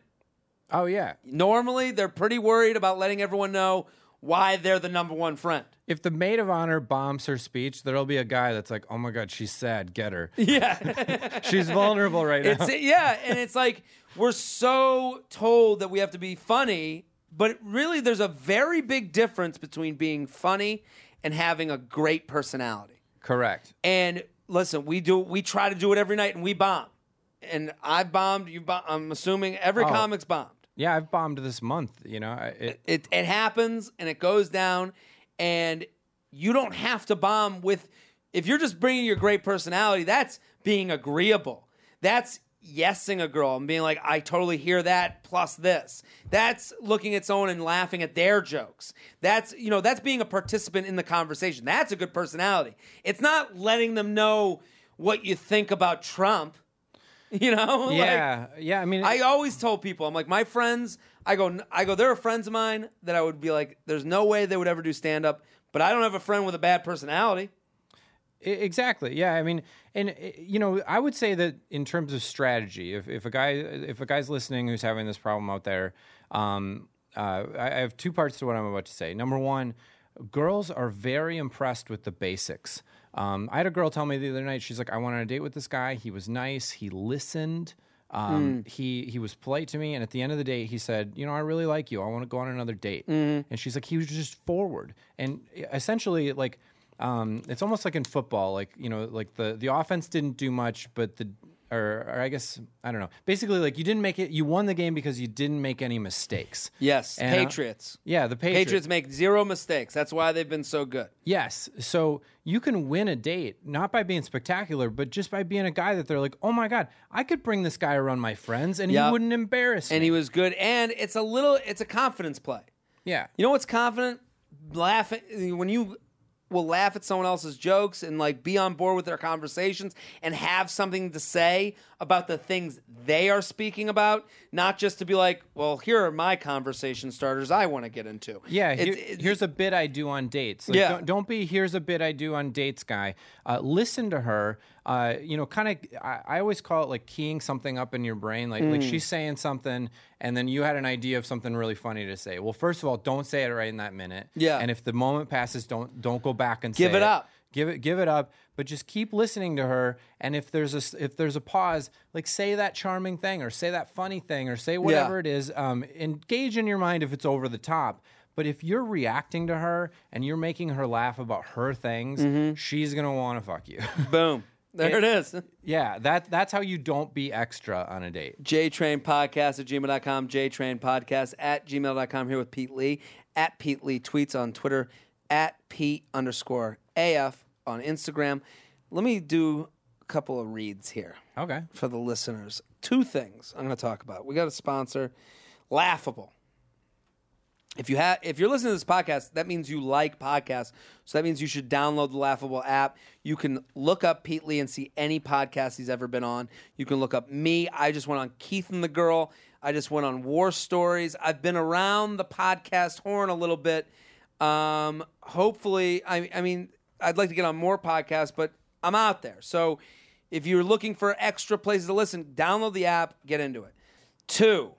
oh yeah, Normally, they're pretty worried about letting everyone know why they're the number one friend. If the maid of honor bombs her speech, there'll be a guy that's like, "Oh my god, she's sad. Get her. Yeah. She's vulnerable right now." It's yeah, and it's like we're so told that we have to be funny, but really there's a very big difference between being funny and having a great personality. Correct. And listen, we do we try to do it every night and we bomb. And I've bombed, you bomb, I'm assuming every Oh. comic's bombed. Yeah, I've bombed this month. You know, I- it, It it happens and it goes down and you don't have to bomb with if you're just bringing your great personality, that's being agreeable. That's yesing a girl and being like, I totally hear that plus this. That's looking at someone and laughing at their jokes. That's, you know, that's being a participant in the conversation. That's a good personality. It's not letting them know what you think about Trump. You know? Like, yeah, yeah. I mean, I always told people, I'm like, my friends, I go, I go, there are friends of mine that I would be like, there's no way they would ever do stand up, but I don't have a friend with a bad personality. Exactly. Yeah. I mean, and you know, I would say that in terms of strategy, if, if a guy if a guy's listening who's having this problem out there, um, uh, I, I have two parts to what I'm about to say. Number one, girls are very impressed with the basics. Um, I had a girl tell me the other night. She's like, "I went on a date with this guy. He was nice. He listened." Um, He he was polite to me, and at the end of the date, he said, "You know, I really like you. I want to go on another date." And she's like, "He was just forward." And essentially, like, um, it's almost like in football, like you know, like the the offense didn't do much, but the or, or I guess I don't know. Basically, like you didn't make it. You won the game because you didn't make any mistakes. Yes, And, uh, Patriots. Yeah, the Patriots. Patriots make zero mistakes. That's why they've been so good. Yes. So you can win a date not by being spectacular, but just by being a guy that they're like, oh my god, I could bring this guy around my friends and Yep. he wouldn't embarrass me. And he was good. And it's a little, it's a confidence play. yeah. You know what's confident? Laughing when you will laugh at someone else's jokes and like be on board with their conversations and have something to say about the things they are speaking about, not just to be like, well, here are my conversation starters I want to get into. Yeah, here- it- here's a bit I do on dates. Like, Yeah. don't, don't be here's a bit I do on dates guy. Uh, listen to her. Uh, you know, kind of. I, I always call it like keying something up in your brain. Like like Mm. she's saying something, and then you had an idea of something really funny to say. Well, first of all, don't say it right in that minute. Yeah. And if the moment passes, don't don't go back and Give say it up. Give it give it up. But just keep listening to her. And if there's a if there's a pause, like say that charming thing or say that funny thing or say whatever it is. Um, engage in your mind if it's over the top. But if you're reacting to her and you're making her laugh about her things, Mm-hmm. she's gonna want to fuck you. boom. There it is. yeah, that that's how you don't be extra on a date. JTrain Podcast at gmail.com, JTrain Podcast at gmail.com here with Pete Lee, at Pete Lee Tweets on Twitter, at Pete underscore AF on Instagram. Let me do a couple of reads here Okay. for the listeners. Two things I'm going to talk about. We got a sponsor, Laughable. If you have, if you're listening to this podcast, that means you like podcasts. So that means you should download the Laughable app. You can look up Pete Lee and see any podcast he's ever been on. You can look up me. I just went on Keith and the Girl. I just went on War Stories. I've been around the podcast horn a little bit. Um, hopefully, I, I mean, I'd like to get on more podcasts, but I'm out there. So If you're looking for extra places to listen, download the app, get into it. Two,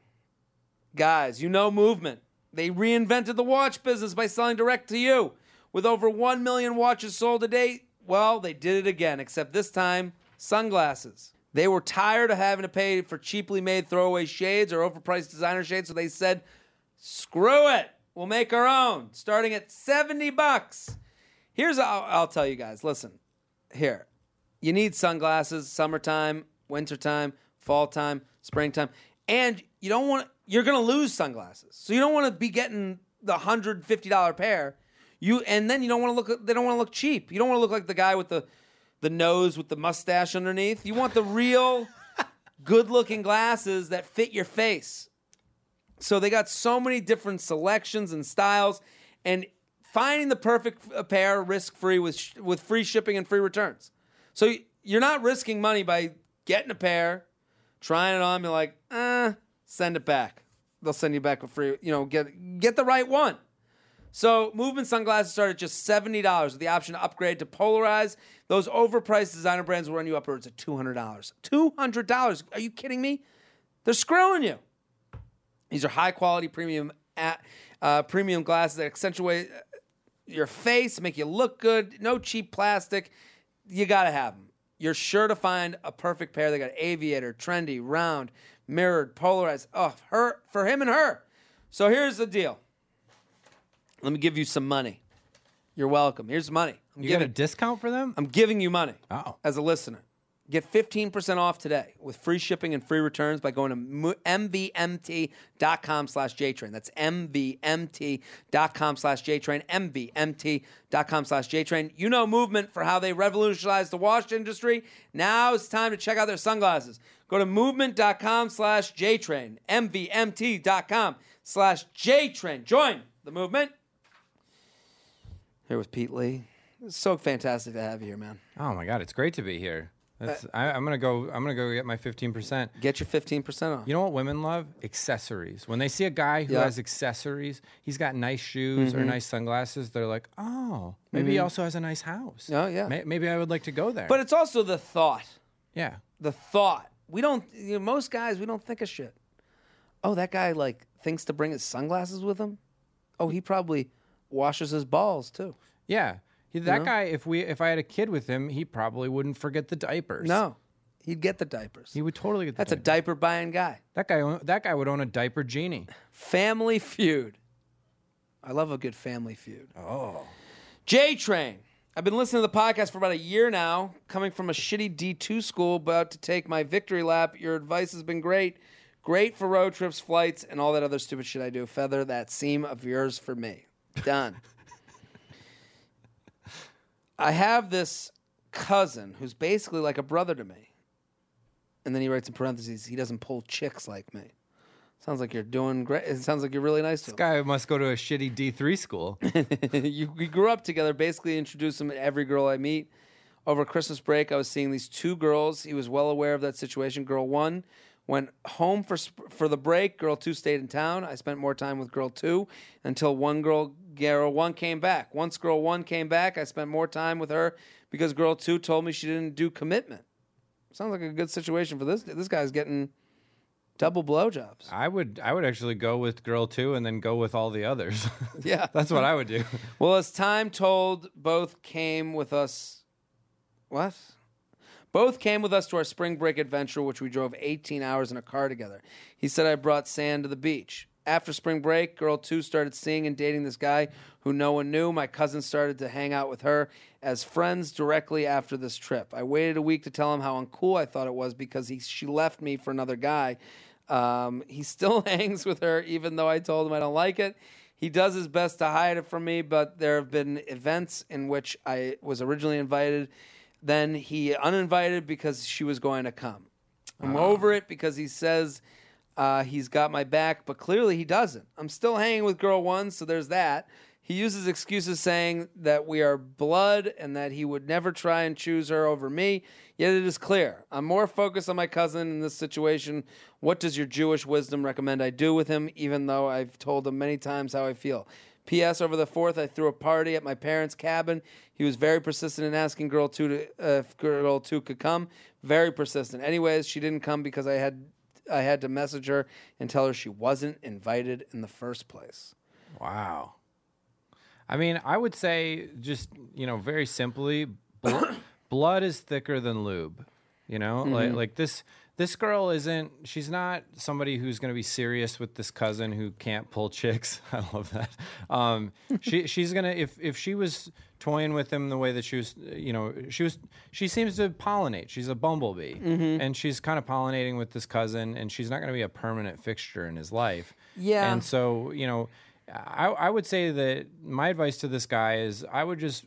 guys, you know movement. They reinvented the watch business by selling direct to you. With over 1 million watches sold a day, well, they did it again, except this time, sunglasses. They were tired of having to pay for cheaply made throwaway shades or overpriced designer shades, so they said, screw it. We'll make our own, starting at 70 bucks. Here's I'll, I'll tell you guys. Listen, here, you need sunglasses. Summertime, wintertime, fall time, springtime, and you don't want. You're gonna lose sunglasses, so you don't want to be getting the hundred fifty dollar pair. You and then you don't want to look. They don't want to look cheap. You don't want to look like the guy with the the nose with the mustache underneath. You want the real, good looking glasses that fit your face. So they got so many different selections and styles, and finding the perfect pair risk free with sh- with free shipping and free returns. So you're not risking money by getting a pair, trying it on, be like, send it back. They'll send you back a free, you know, get get the right one. So movement sunglasses start at just seventy dollars with the option to upgrade to polarize. Those overpriced designer brands will run you upwards of two hundred dollars. Two hundred dollars? Are you kidding me? They're screwing you. These are high quality premium at, uh, premium glasses that accentuate uh, your face, make you look good. No cheap plastic. You got to have them. You're sure to find a perfect pair. They got aviator, trendy, round, mirrored, polarized. Oh, her for him and her. So here's the deal. Let me give you some money. You're welcome. Here's money. I'm You got a discount for them? I'm giving you money Oh. as a listener. Get 15% off today with free shipping and free returns by going to mvmt.com slash jtrain. That's mvmt.com slash jtrain, mvmt.com slash jtrain. You know movement for how they revolutionized the watch industry. Now it's time to check out their sunglasses. Go to movement.com slash jtrain, mvmt.com slash jtrain. Join the movement. Here with Pete Lee. It's so fantastic to have you here, man. Oh my god, it's great to be here. That's, uh, I, I'm gonna go. I'm gonna go get my 15 percent. Get your 15% off. You know what women love? Accessories. When they see a guy who has accessories, he's got nice shoes or mm-hmm. nice sunglasses. They're like, oh, maybe he mm-hmm. also has a nice house. Oh, yeah. May- maybe I would like to go there. But it's also the thought. yeah, The thought. We don't. You know, most guys, we don't think of shit. Oh, that guy like thinks to bring his sunglasses with him. Oh, he probably washes his balls too. yeah. He, that guy, if we, if I had a kid with him, he probably wouldn't forget the diapers. No, he'd get the diapers. he would totally get. The That's a diaper buying guy. that guy. That guy would own a diaper genie. Family Feud. I love a good Family Feud. Oh, J Train. I've been listening to the podcast for about a year now, coming from a shitty D2 school, about to take my victory lap. Your advice has been great. Great for road trips, flights, and all that other stupid shit I do. Feather that seam of yours for me. Done. I have this cousin who's basically like a brother to me. And then he writes in parentheses, he doesn't pull chicks like me. Sounds like you're doing great. It sounds like you're really nice to him this guy must go to a shitty D three school. you, we grew up together. Basically, introduced him to every girl I meet. Over Christmas break, I was seeing these two girls. He was well aware of that situation. Girl one went home for sp- for the break. Girl two stayed in town. I spent more time with girl two until one girl, girl one came back. Once girl one came back, I spent more time with her because girl two told me she didn't do commitment. Sounds like a good situation for this. This guy's getting double blowjobs. I would, I would actually go with girl two and then go with all the others. Yeah, That's what I would do. Well, as time told, both came with us. What? Both came with us to our spring break adventure, which we drove 18 hours in a car together. He said I brought sand to the beach. After spring break, girl two started seeing and dating this guy who no one knew. My cousin started to hang out with her as friends directly after this trip. I waited a week to tell him how uncool I thought it was because he, she left me for another guy. Um, he still hangs with her, even though I told him I don't like it. He does his best to hide it from me, but there have been events in which I was originally invited. Then he uninvited because she was going to come. I'm over it because he says uh, he's got my back, but clearly he doesn't. I'm still hanging with girl one, so there's that. He uses excuses saying that we are blood and that he would never try and choose her over me. Yet it is clear. I'm more focused on my cousin in this situation. What does your Jewish wisdom recommend I do with him, even though I've told him many times how I feel? P.S. Over the fourth, I threw a party at my parents' cabin. He was very persistent in asking girl two to uh, if girl two could come. Very persistent. Anyways, she didn't come because I had I had to message her and tell her she wasn't invited in the first place. Wow. I mean, I would say just you know very simply, bl- blood is thicker than lube. You know, like mm-hmm. like this this girl isn't. She's not somebody who's going to be serious with this cousin who can't pull chicks. I love that. Um, she she's gonna if if she was toying with him the way that she was, you know, she was. She seems to pollinate. She's a bumblebee, and she's kind of pollinating with this cousin, and she's not going to be a permanent fixture in his life. Yeah. And so you know, I I would say that my advice to this guy is I would just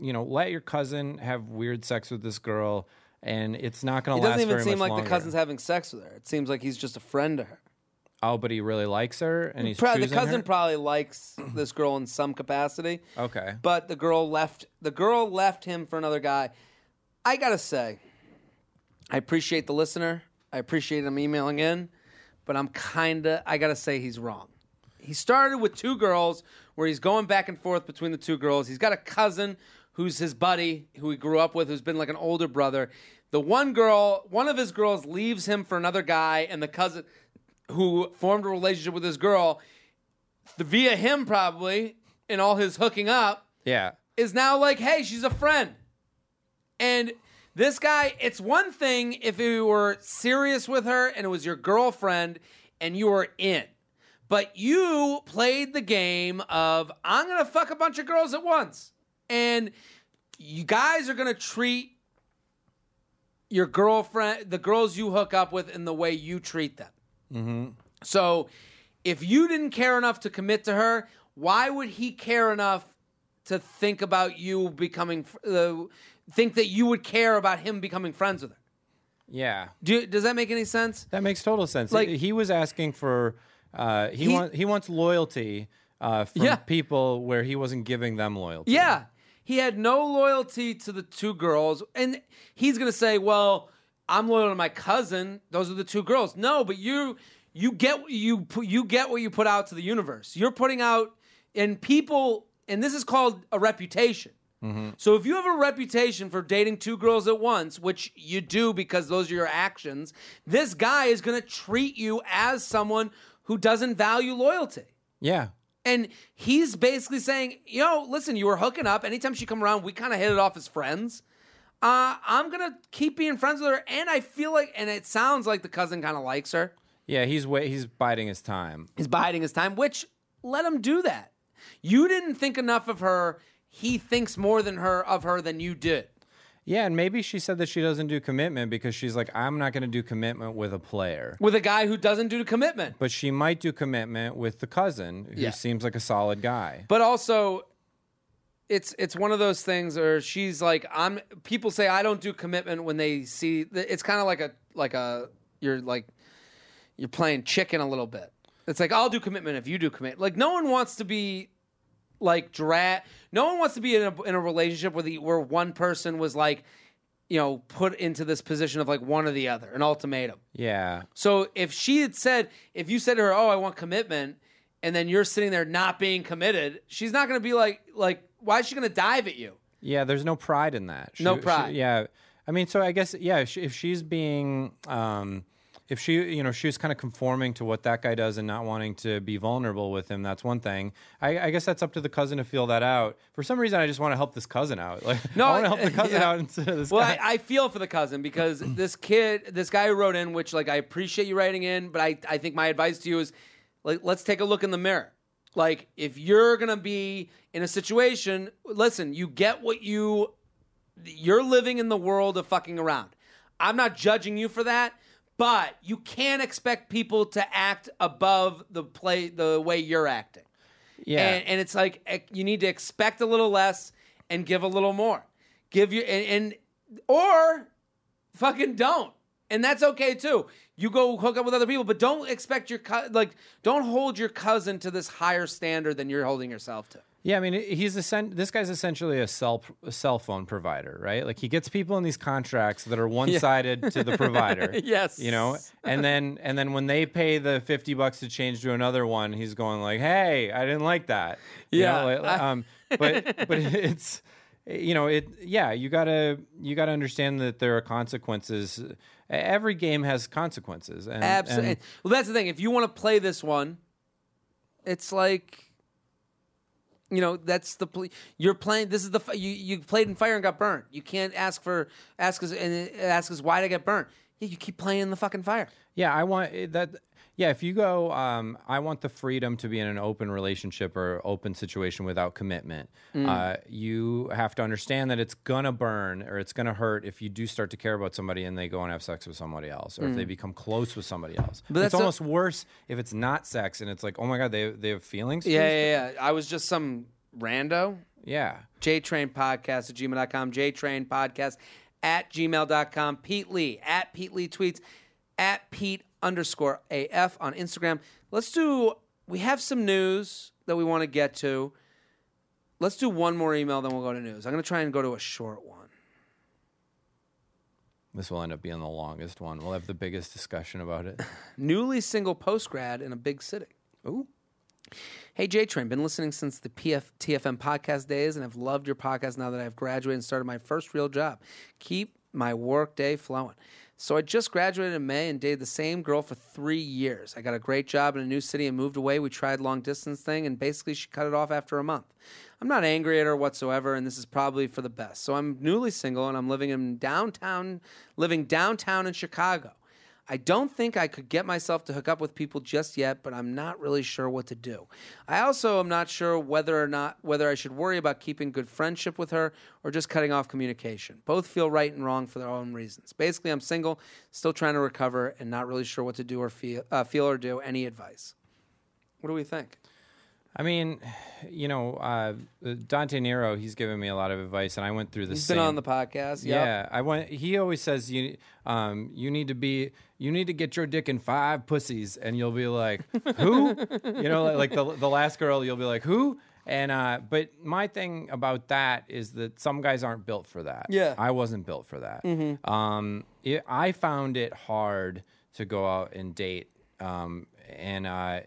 you know let your cousin have weird sex with this girl. And it's not going It to last doesn't even very seem much like the cousin's having sex with her. It seems like he's just a friend to her. Oh, but he really likes her, and he's Probably, the choosing cousin her? probably likes this girl in some capacity. Okay. But the girl left the girl left him for another guy. I gotta say, I appreciate the listener. I appreciate him emailing in, but I'm kinda I gotta say he's wrong. He started with two girls where he's going back and forth between the two girls. He's got a cousin who's his buddy, who he grew up with, who's been like an older brother. The one girl, one of his girls leaves him for another guy, and the cousin who formed a relationship with this girl, via him probably, in all his hooking up, Yeah. is now like, hey, she's a friend. And this guy, it's one thing if you were serious with her and it was your girlfriend and you were in. But you played the game of, I'm going to fuck a bunch of girls at once. And you guys are going to treat your girlfriend, the girls you hook up with, and the way you treat them. So if you didn't care enough to commit to her, why would he care enough to think about you becoming, uh, think that you would care about him becoming friends with her? Yeah. Do, does that make any sense? That makes total sense. Like- he was asking for uh, he, He- want, he wants loyalty uh, from Yeah. people where he wasn't giving them loyalty. Yeah. He had no loyalty to the two girls. And he's going to say, well, I'm loyal to my cousin. Those are the two girls. No, but you you get what you put you get what you put out to the universe. You're putting out and people and this is called a reputation. Mm-hmm. So if you have a reputation for dating two girls at once, which you do because those are your actions, this guy is going to treat you as someone who doesn't value loyalty. Yeah. And he's basically saying, you know, listen, you were hooking up. Anytime she come around, we kind of hit it off as friends. Uh, I'm gonna keep being friends with her, and I feel like, and it sounds like the cousin kind of likes her. Yeah. He's he's biding his time. He's biding his time, which let him do that. You didn't think enough of her. He thinks more than her of her than you did. Yeah, and maybe she said that she doesn't do commitment because she's like, I'm not going to do commitment with a player. With a guy who doesn't do commitment. But she might do commitment with the cousin, who Yeah. seems like a solid guy. But also, it's it's one of those things where she's like, I'm. People say I don't do commitment when they see. It's kind of like a like a you're like you're playing chicken a little bit. It's like I'll do commitment if you do commit. Like no one wants to be like drat. No one wants to be in a in a relationship where the where one person was like, you know, put into this position of like one or the other, an ultimatum. Yeah. So if she had said, if you said to her, "Oh, I want commitment," and then you're sitting there not being committed, she's not going to be like, like, why is she going to dive at you? Yeah, there's no pride in that. She- No she- pride. yeah, I mean, so I guess yeah, if, she, if she's being, um, if she, you know, she's kind of conforming to what that guy does and not wanting to be vulnerable with him, that's one thing. I, I guess that's up to the cousin to feel that out. For some reason, I just want to help this cousin out. Like, No, I want to help the cousin yeah. out instead of this Well, guy. I, I feel for the cousin because this kid, this guy who wrote in, which like I appreciate you writing in, but I, I think my advice to you is, like, let's take a look in the mirror. Like, if you're gonna be in a situation, listen, you get what you, you're living in the world of fucking around. I'm not judging you for that, but you can't expect people to act above the play the way you're acting. yeah, And, and it's like eh, you need to expect a little less and give a little more. Give you and, and or fucking don't. and that's okay too. You go hook up with other people, but don't expect your co- like don't hold your cousin to this higher standard than you're holding yourself to. Yeah, I mean, he's essen- this guy's essentially a cell a cell phone provider, right? Like he gets people in these contracts that are one sided to the provider. Yes. you know, and then and then when they pay the fifty bucks to change to another one, he's going like, "Hey, I didn't like that." You Yeah, know, like, um, but but it's you know it yeah you gotta you gotta understand that there are consequences. Every game has consequences. And, Absolutely. and- well, that's the thing. If you want to play this one, it's like, you know, that's the pl- you're playing. This is the you you played in fire and got burned. You can't ask for ask us and uh, ask us why I get burned. Yeah, you keep playing in the fucking fire. Yeah, I want eh, that. Yeah, if you go, um, I want the freedom to be in an open relationship or open situation without commitment. Mm. Uh, you have to understand that it's gonna burn or it's gonna hurt if you do start to care about somebody and they go and have sex with somebody else, or if they become close with somebody else. Mm. But it's a- almost worse if it's not sex and it's like, oh my god, they they have feelings. Yeah, yeah, yeah. I was just some rando. yeah. JTrain Podcast at gmail.com, JTrain Podcast at gmail.com, Pete Lee at Pete Lee Tweets, at Pete underscore AF on Instagram. Let's do, we have some news that we want to get to. Let's do one more email, then we'll go to news. I'm going to try and go to a short one. This will end up being the longest one. We'll have the biggest discussion about it. Newly single post grad in a big city. Ooh. Hey, J Train, been listening since the PF, TFM podcast days and have loved your podcast now that I've graduated and started my first real job. Keep my work day flowing. So I just graduated in May and dated the same girl for three years. I got a great job in a new city and moved away. We tried long distance thing and basically she cut it off after a month. I'm not angry at her whatsoever, and this is probably for the best. So I'm newly single and I'm living in downtown, living downtown in Chicago. I don't think I could get myself to hook up with people just yet, but I'm not really sure what to do. I also am not sure whether or not whether I should worry about keeping good friendship with her or just cutting off communication. Both feel right and wrong for their own reasons. Basically, I'm single, still trying to recover, and not really sure what to do or feel, uh, feel or do. Any advice? What do we think? I mean, you know, uh, Dante Nero, he's given me a lot of advice, and I went through the He's same. been on the podcast. Yep. Yeah, I went. He always says you, um, you need to be, you need to get your dick in five pussies, and you'll be like, who? you know, like, like the the last girl, you'll be like, who? And uh, but my thing about that is that some guys aren't built for that. Yeah. I wasn't built for that. Um, it, I found it hard to go out and date, um, and uh,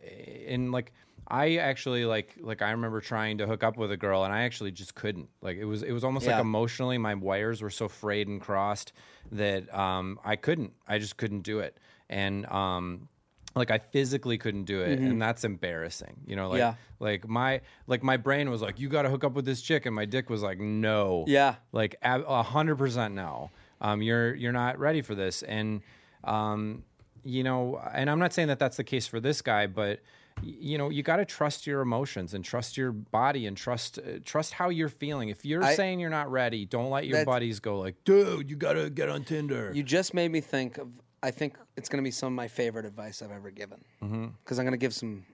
and like. I actually like like I remember trying to hook up with a girl and I actually just couldn't. Like it was it was almost Yeah. like emotionally my wires were so frayed and crossed that um I couldn't. I just couldn't do it. And um like I physically couldn't do it and that's embarrassing. You know, like Yeah. like my like my brain was like you got to hook up with this chick and my dick was like no. Yeah. Like a hundred percent no. Um you're you're not ready for this and um you know and I'm not saying that that's the case for this guy but you know you got to trust your emotions and trust your body and trust uh, trust how you're feeling if you're I- saying you're not ready don't let your buddies go like dude you got to get on tinder You just made me think of. I think it's going to be some of my favorite advice I've ever given. Because I'm going to give some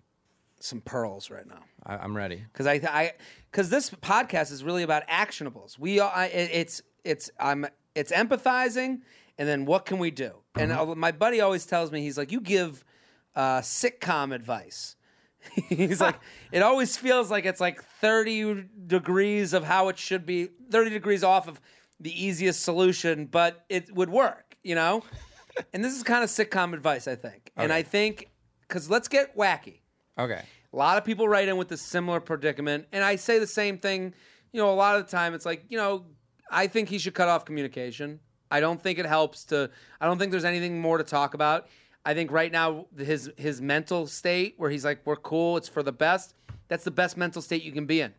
some pearls right now. I, i'm ready because I, I, because this podcast is really about actionables. We, are, I, it- it's, it's, I'm, it's empathizing, and then what can we do? And uh, my buddy always tells me, he's like, you give uh, sitcom advice. he's like, it always feels like it's like thirty degrees of how it should be, thirty degrees off of the easiest solution, but it would work, you know. and this is kind of sitcom advice, I think. And Okay. I think because let's get wacky. okay A lot of people write in with a similar predicament, and I say the same thing. You know, a lot of the time it's like, you know, I think he should cut off communication. I don't think it helps to. I don't think there's anything more to talk about. I think right now his his mental state where he's like, we're cool, it's for the best. That's the best mental state you can be in.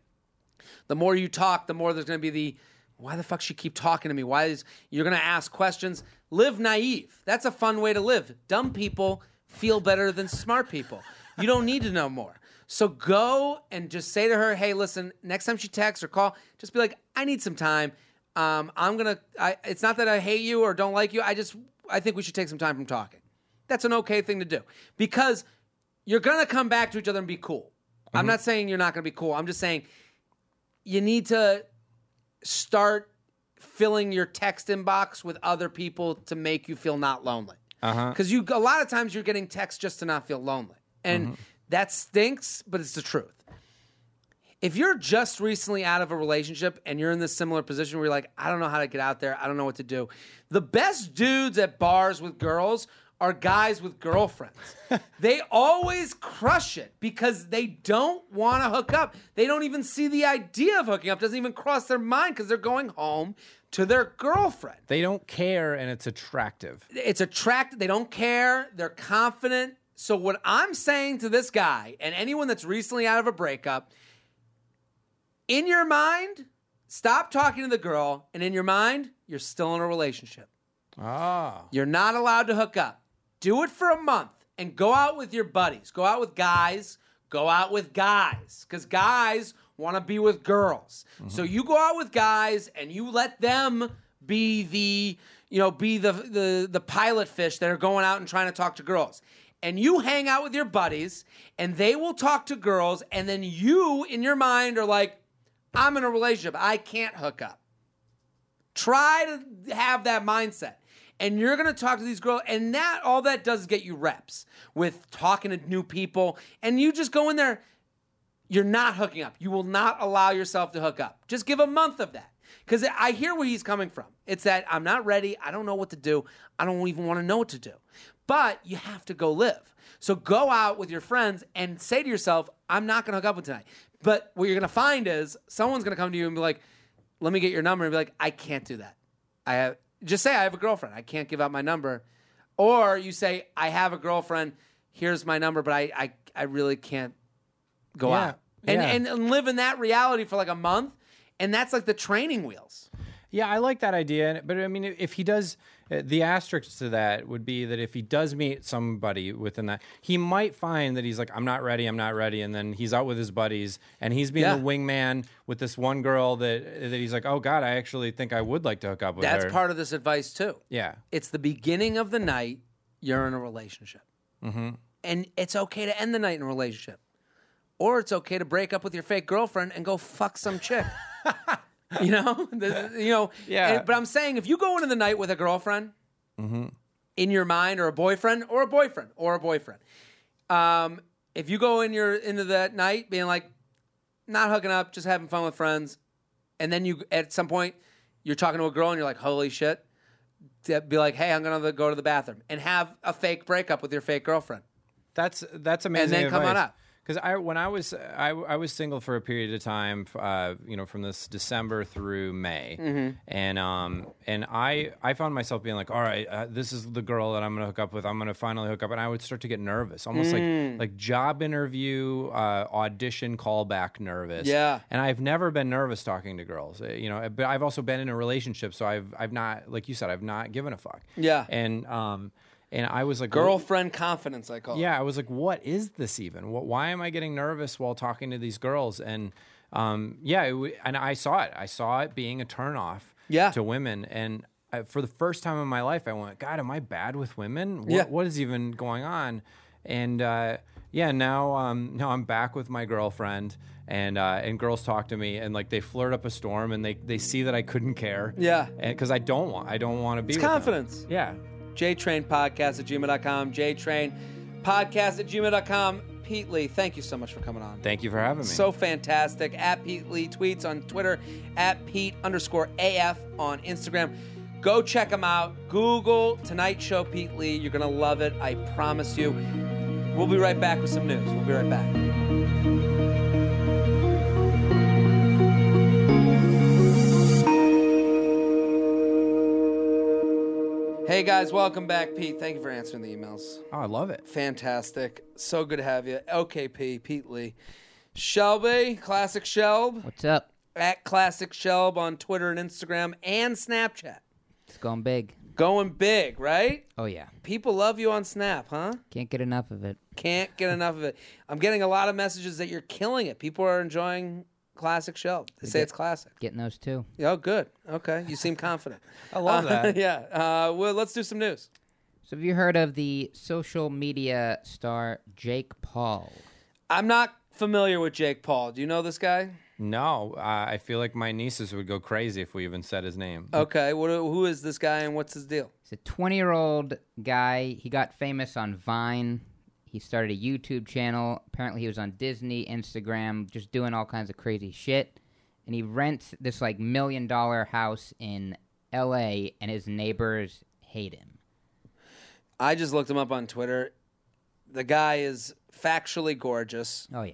The more you talk, the more there's going to be the why the fuck she keep talking to me? Why is you're going to ask questions? Live naive. That's a fun way to live. Dumb people feel better than smart people. You don't need to know more. So go and just say to her, "Hey, listen, next time she texts or call, just be like, I need some time. Um, I'm gonna. I, it's not that I hate you or don't like you. I just I think we should take some time from talking. That's an okay thing to do because you're gonna come back to each other and be cool. I'm not saying you're not gonna be cool. I'm just saying you need to start filling your text inbox with other people to make you feel not lonely. Uh-huh. Because you a lot of times you're getting text just to not feel lonely, and Mm-hmm. that stinks, but it's the truth. If you're just recently out of a relationship and you're in this similar position where you're like, I don't know how to get out there, I don't know what to do. The best dudes at bars with girls are guys with girlfriends. they always crush it because they don't want to hook up. They don't even see the idea of hooking up, doesn't even cross their mind because they're going home to their girlfriend They don't care, and it's attractive. it's attractive. They don't care. They're confident. So what I'm saying to this guy and anyone that's recently out of a breakup, in your mind, stop talking to the girl, and in your mind, you're still in a relationship. Ah, You're not allowed to hook up. Do it for a month and go out with your buddies. Go out with guys. Go out with guys because guys want to be with girls. So mm-hmm. you go out with guys and you let them be the you know be the the the pilot fish that are going out and trying to talk to girls. And you hang out with your buddies and they will talk to girls and then you in your mind are like I'm in a relationship. I can't hook up try to have that mindset and you're to talk to these girls and that all that does is get you reps with talking to new people and you just go in there you're not hooking up. You will not allow yourself to hook up. Just give a month of that. Because i hear where he's coming from. It's that i'm not ready. I don't know what to do. I don't even want to know what to do. But you have to go live. So go out with your friends and say to yourself i'm not going to hook up with tonight. But what you're going to find is someone's going to come to you and be like let me get your number and be like, I can't do that. I have just say I have a girlfriend. I can't give out my number. Or you say, I have a girlfriend, here's my number, but I I, I really can't go Yeah, out. And, yeah. and and live in that reality for like a month. And that's like the training wheels. yeah, I like that idea. But I mean, if he does, the asterisk to that would be that if he does meet somebody within that, he might find that he's like, I'm not ready, I'm not ready, and then he's out with his buddies, and he's being Yeah. the wingman with this one girl that that he's like, oh God, I actually think I would like to hook up with That's her. part of this advice too. Yeah, It's the beginning of the night, you're in a relationship. Mm-hmm. And it's okay to end the night in a relationship. Or it's okay to break up with your fake girlfriend and go fuck some chick. you know? The- you know, Yeah. and- but I'm saying if you go into the night with a girlfriend Mm-hmm. in your mind, or a boyfriend, or a boyfriend, or a boyfriend, um, if you go in your into that night being like, not hooking up, just having fun with friends, and then you at some point you're talking to a girl and you're like, holy shit, be like, hey, I'm gonna go to the bathroom and have a fake breakup with your fake girlfriend. That's that's amazing. And then come on up. Because I when I was I, I was single for a period of time, uh, you know, from this December through May, Mm-hmm. and um and I I found myself being like, all right, uh, this is the girl that I'm gonna hook up with. I'm gonna finally hook up, and I would start to get nervous, almost Mm. like like job interview, uh, audition, callback nervous. Yeah. and I've never been nervous talking to girls, uh, you know. But I've also been in a relationship, so I've I've not like you said, I've not given a fuck. Yeah. and um and I was like, Girlfriend confidence, I call it. yeah, I was like, what is this even? What, why am I getting nervous while talking to these girls? And um, yeah, it, and I saw it. I saw it being a turnoff Yeah. to women. And I, for the first time in my life, I went, God, am I bad with women? What, Yeah. what is even going on? And uh, yeah, now um, now I'm back with my girlfriend. And uh, and girls talk to me and like they flirt up a storm and they, they see that I couldn't care Yeah. because I don't want I don't want to be It's with them. confidence. yeah JTrain podcast at gmail.com. JTrain podcast at gmail.com. Pete Lee, thank you so much for coming on. thank you for having me So fantastic. At Pete Lee tweets on Twitter, at Pete underscore AF on Instagram. Go check him out. Google Tonight Show Pete Lee. You're going to love it. I promise you. We'll be right back with some news. We'll be right back. Hey guys, welcome back. Pete, thank you for answering the emails. oh I love it Fantastic. So good to have you. OKP, Pete Lee. Shelby, Classic Shelb, What's up? at Classic Shelb on Twitter and Instagram and Snapchat. It's going big. Going big, right? Oh yeah, People love you on Snap, huh? can't get enough of it. Can't get enough of it. I'm getting a lot of messages that you're killing it. People are enjoying Classic Shelb. They say it's classic. Getting those too. Oh, good. Okay. You seem confident. I love Uh, that yeah. Uh, well, let's do some news. So have you heard of the social media star Jake Paul? I'm not familiar with Jake Paul. Do you know this guy? No, uh, I feel like my nieces would go crazy if we even said his name. Okay, what, who is this guy and what's his deal? He's a 20 year old guy. He got famous on Vine. He started a YouTube channel. Apparently, he was on Disney, Instagram, just doing all kinds of crazy shit. And he rents this like million dollar house in LA, and his neighbors hate him. I just looked him up on Twitter. The guy is factually gorgeous. Oh, yeah.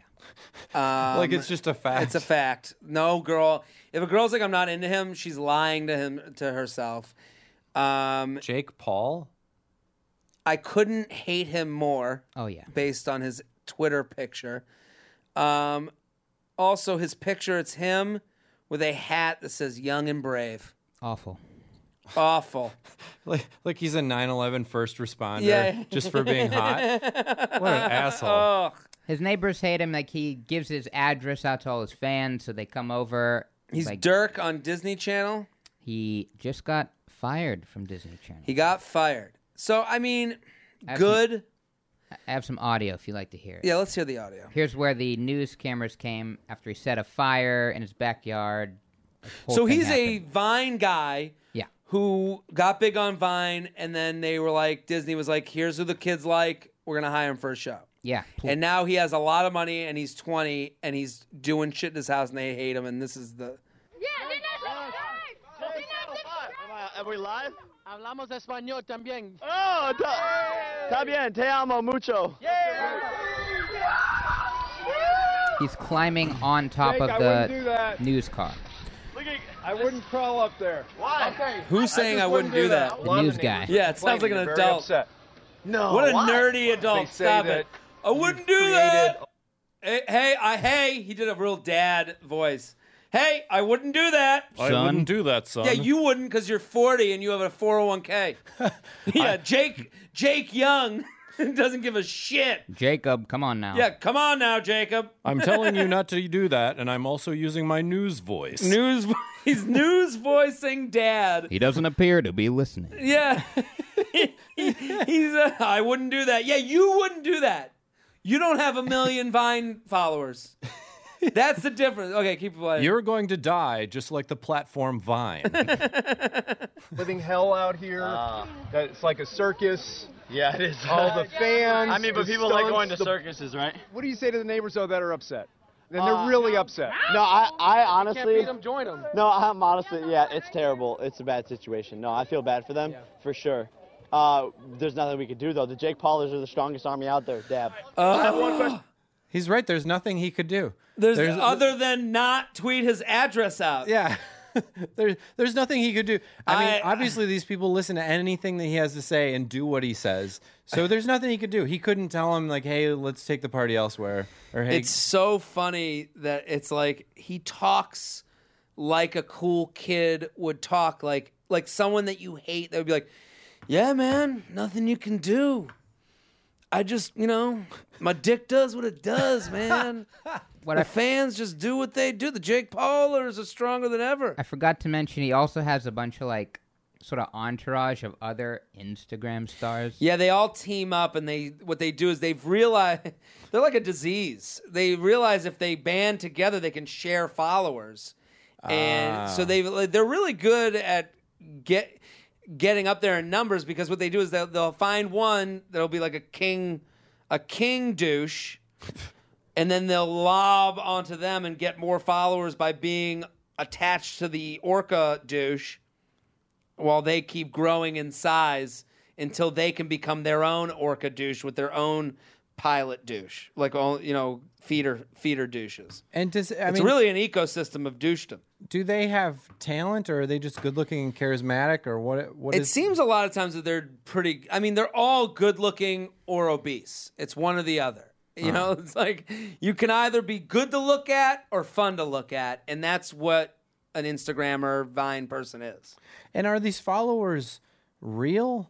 Um, like it's just a fact. It's a fact. No girl. If a girl's like I'm not into him, she's lying to him to herself. Um, Jake Paul. I couldn't hate him more Oh, yeah. based on his Twitter picture. Um, also, his picture it's him with a hat that says "Young and Brave." Awful. Awful. Like, like he's a 9/11 first responder Yeah. just for being hot. What an asshole. Oh, His neighbors hate him. Like, he gives his address out to all his fans, so they come over. he's like, Dirk on Disney Channel. He just got fired from Disney Channel. He got fired. So I mean, Have good. I have some audio if you'd like to hear it. Yeah, let's hear the audio. Here's where the news cameras came after he set a fire in his backyard. So he's a. Vine guy yeah. who got big on Vine, and then they were like, Disney was like, "Here's who the kids like. We're gonna hire him for a show." Yeah. And now he has a lot of money, and he's 20, and he's doing shit in his house, and they hate him. And this is the Yeah, they're not subscribed. They're not subscribed. Are we live? Hablamos español también. Oh, está, está bien. Te amo mucho. He's climbing on top Jake, of I wouldn't do the news car. Look I wouldn't crawl up there. Why? Okay. who's saying I wouldn't do that. The news guy. Yeah, it sounds like an adult. No. What a why? nerdy adult. Stop it. I wouldn't do that. Hey, hey, I hey, he did a real dad voice. Hey, I wouldn't do that. I wouldn't do that, son. Yeah, you wouldn't because you're 40 and you have a 401k. yeah, Jake Jake Young doesn't give a shit. Jacob, come on now. Yeah, come on now, Jacob. I'm telling you not to do that, and I'm also using my news voice. News he's news voicing dad. He doesn't appear to be listening. Yeah. He- he's uh, I wouldn't do that. Yeah, you wouldn't do that. You don't have a million Vine followers. That's the difference. Okay, keep playing. You're going to die just like the platform Vine. living hell out here. That it's like a circus. Yeah, it is. All the fans. I mean, but the people like going to the- circuses, right? What do you say to the neighbors though that are upset? Then Uh, they're really upset. No, I, I honestly. Can't honestly. beat them, join them. No, I'm honestly, yeah, it's terrible. It's a bad situation. No, I feel bad for them for sure. Uh, there's nothing we could do though. The Jake Paulers are the strongest army out there. Dab. He's right. There's nothing he could do. There's, other than not tweet his address out. Yeah. there's there's nothing he could do. I mean, I- obviously these people listen to anything that he has to say and do what he says. So there's nothing he could do. He couldn't tell him like, "Hey, let's take the party elsewhere," or "Hey, It's so funny that it's like he talks like a cool kid would talk, like like someone that you hate. That would be like, "Yeah, man, nothing you can do. I just, you know, my dick does what it does, man. What the I, fans just do what they do. The Jake Paulers are stronger than ever. I forgot to mention, he also has a bunch of like sort of entourage of other Instagram stars. Yeah, they all team up, and they what they do is they've realized they're like a disease. They realize if they band together, they can share followers, and so ah. they they're really good at get getting up there in numbers because what they do is they'll, they'll find one that'll be like a king a king douche, and then they'll lob onto them and get more followers by being attached to the orca douche while they keep growing in size until they can become their own orca douche with their own pilot douche, like all you know, feeder feeder douches. and does I it's mean, really an ecosystem of douchedom. do they have talent, or are they just good looking and charismatic, or what? What It is- seems a lot of times that they're pretty. I mean, they're all good looking or obese. It's one or the other. You uh-huh. know, it's like you can either be good to look at or fun to look at, and that's what an Instagram or Vine person is. And are these followers real?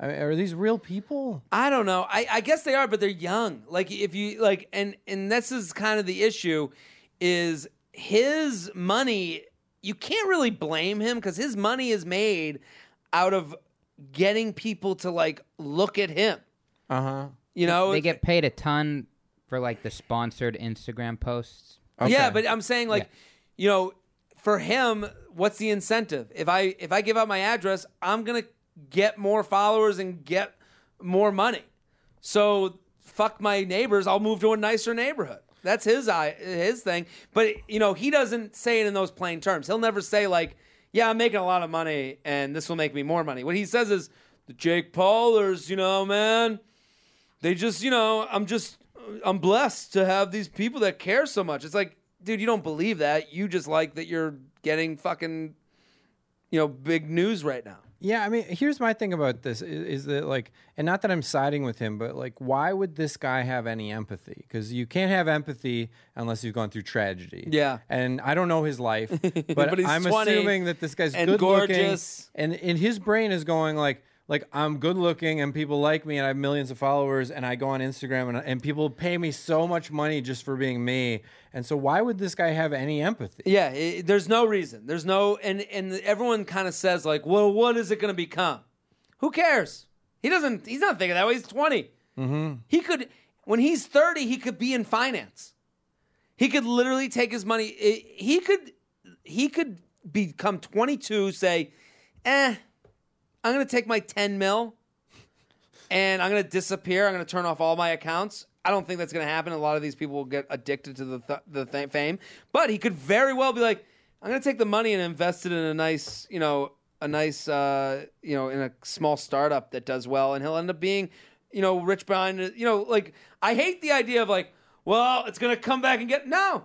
I mean, are these real people? I don't know. I, I guess they are, but they're young. Like if you like, and and this is kind of the issue, is his money. You can't really blame him because his money is made out of getting people to like look at him. Uh huh. You know, They get paid a ton for like the sponsored Instagram posts. Yeah, but I'm saying like, you know, for him, what's the incentive? If I if I give out my address, I'm gonna get more followers and get more money. So fuck my neighbors. I'll move to a nicer neighborhood. That's his i his thing. But you know, he doesn't say it in those plain terms. He'll never say like, "Yeah, I'm making a lot of money, and this will make me more money." What he says is, "The Jake Paulers, you know, man, they just, you know, I'm just, I'm blessed to have these people that care so much." It's like, dude, you don't believe that. You just like that you're getting fucking, you know, big news right now. Yeah, I mean, here's my thing about this is, is that like, and not that I'm siding with him, but like, why would this guy have any empathy? Because you can't have empathy unless you've gone through tragedy. Yeah. and I don't know his life, but, But I'm assuming that this guy's and good gorgeous. looking, and in his brain is going like. Like I'm good looking and people like me and I have millions of followers and I go on Instagram and, and people pay me so much money just for being me and so why would this guy have any empathy? Yeah, i there's no reason. There's no, and and everyone kind of says like, well, what is it going to become? Who cares? He doesn't. He's not thinking that way. He's 20. Mm-hmm. He could, when he's 30, he could be in finance. He could literally take his money. He could, he could become 22. Say, eh, I'm going to take my 10 mil, and I'm going to disappear. I'm going to turn off all my accounts. I don't think that's going to happen. A lot of these people will get addicted to the th- the th- fame, but he could very well be like, I'm going to take the money and invest it in a nice, you know, a nice, uh, you know, in a small startup that does well, and he'll end up being, you know, rich behind, you know, like I hate the idea of like, well, it's going to come back and get no.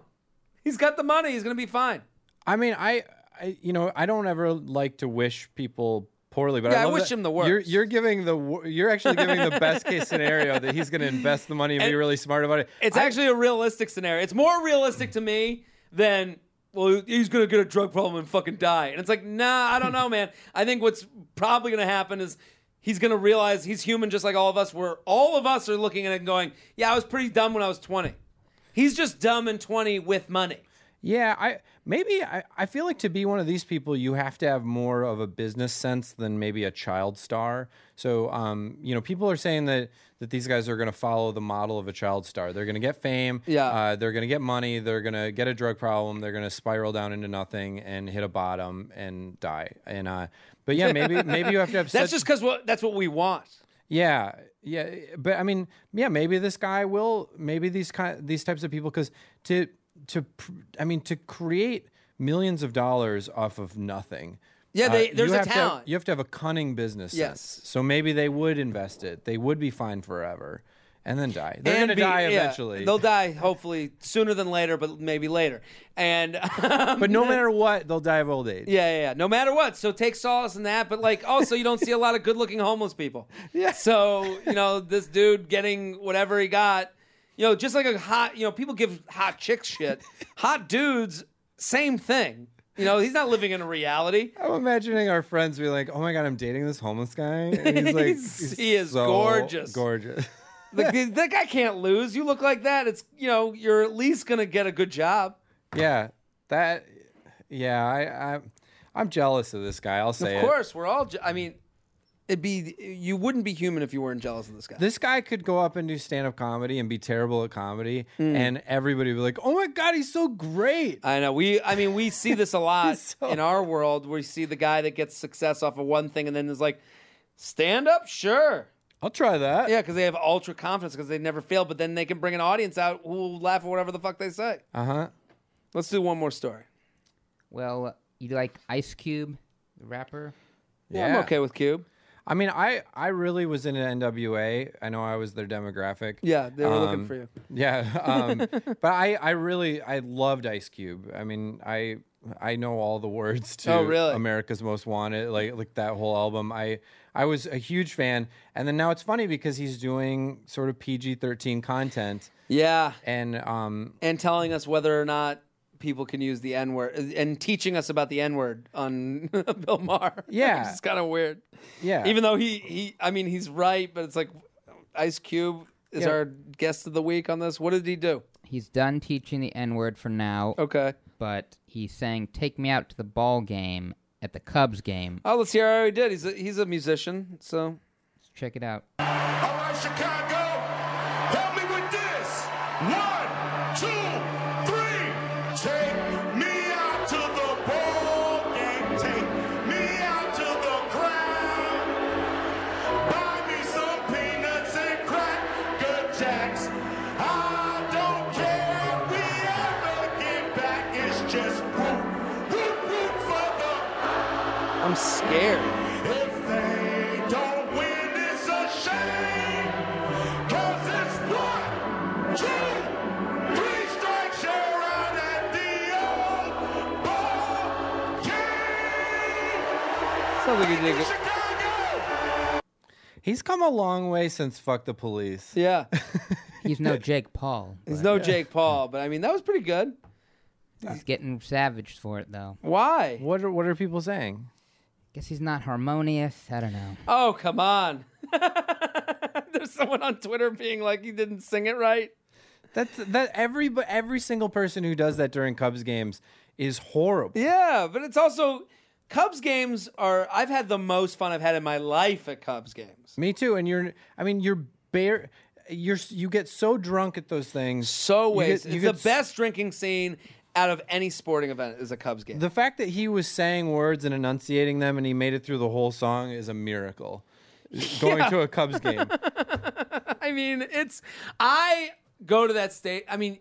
He's got the money. He's going to be fine. I mean, I, I, you know, I don't ever like to wish people poorly, but Yeah, I love wish him the You're, worst. you're giving the, you're actually giving the best case scenario that he's going to invest the money and, be really smart about it. It's I- actually a realistic scenario. It's more realistic to me than well, he's gonna get a drug problem and fucking die. And it's like, nah, I don't know, man. I think what's probably gonna happen is he's gonna realize he's human just like all of us. Where all of us are looking at it and going, yeah, I was pretty dumb when I was twenty. He's just dumb and twenty with money. Yeah, I maybe I, I feel like to be one of these people, you have to have more of a business sense than maybe a child star. So, um, you know, people are saying that that these guys are going to follow the model of a child star. They're going to get fame. Yeah. Uh, they're going to get money. They're going to get a drug problem. They're going to spiral down into nothing and hit a bottom and die. And uh, but yeah, maybe maybe you have to have. That's such, just because what that's what we want. yeah, yeah, but I mean, yeah, maybe this guy will. Maybe these kind, these types of people, because to to, pr- I mean, to create millions of dollars off of nothing. Yeah, they- uh, there's a have to have- talent. you have to have a cunning business Yes. sense. So maybe they would invest it. They would be fine forever, and then die. They're gonna be- die yeah, eventually. they'll die hopefully sooner than later, but maybe later. And but no matter what, they'll die of old age. Yeah, yeah, yeah. No matter what. So take solace in that. But like, also, you don't see a lot of good-looking homeless people. Yeah. So you know, this dude getting whatever he got. You know, just like a hot. You know, people give hot chicks shit. hot dudes, same thing. You know, he's not living in a reality. I'm imagining our friends be like, "Oh my god, I'm dating this homeless guy." And he's like, He's- he is so gorgeous. gorgeous. Like th- that guy can't lose. You look like that. It's you know, you're at least gonna get a good job. Yeah, that. Yeah, I, I, I'm jealous of this guy. I'll say Of it. course, we're all. Je- I mean, it'd be you wouldn't be human if you weren't jealous of this guy. This guy could go up and do stand-up comedy and be terrible at comedy, Mm. and everybody would be like, "Oh my god, he's so great." I know. We, I mean, we see this a lot so- in our world. We see the guy that gets success off of one thing and then is like, stand up, sure, I'll try that. yeah, because they have ultra confidence because they never fail. But then they can bring an audience out who will laugh at whatever the fuck they say. Uh huh. Let's do one more story. Well, you like Ice Cube, the rapper? Yeah, I'm okay with Cube. I mean, I I really was in an NWA. I know I was their demographic. Yeah, they were looking Um, for you. Yeah, um, but I I really I loved Ice Cube. I mean, I I know all the words to Oh, really? America's Most Wanted, like like that whole album. I I was a huge fan, and then now it's funny because he's doing sort of PG thirteen content, Yeah, and um and telling us whether or not people can use the N word uh, and teaching us about the N word on Bill Maher. Yeah. it's kind of weird. yeah, Even though he he, I mean, he's right, but it's like Ice Cube is Yeah. our guest of the week on this. What did he do? He's done teaching the N word for now, Okay. but he's saying, "Take me out to the ball game at the Cubs game." Oh, let's hear how he did. He's a, he's a musician, so Let's check it out. All right, Chicago, Chicago. He's come a long way since fuck the police. Yeah. He's no Jake Paul. He's but no Jake Paul, but I mean that was pretty good. He's getting savaged for it though. Why? What are what are people saying? Guess he's not harmonious. I don't know. Oh, come on. There's someone on Twitter being like he didn't sing it right. That's that every every single person who does that during Cubs games is horrible. Yeah, but it's also Cubs games are I've had the most fun I've had in my life at Cubs games. Me too. And you're I mean you're bare you're you get so drunk at those things. So You wasted. get- you it's get the s- best drinking scene out of any sporting event is a Cubs game. The fact that he was saying words and enunciating them and he made it through the whole song is a miracle. Going to a Cubs game. I mean, it's I go to that state. I mean,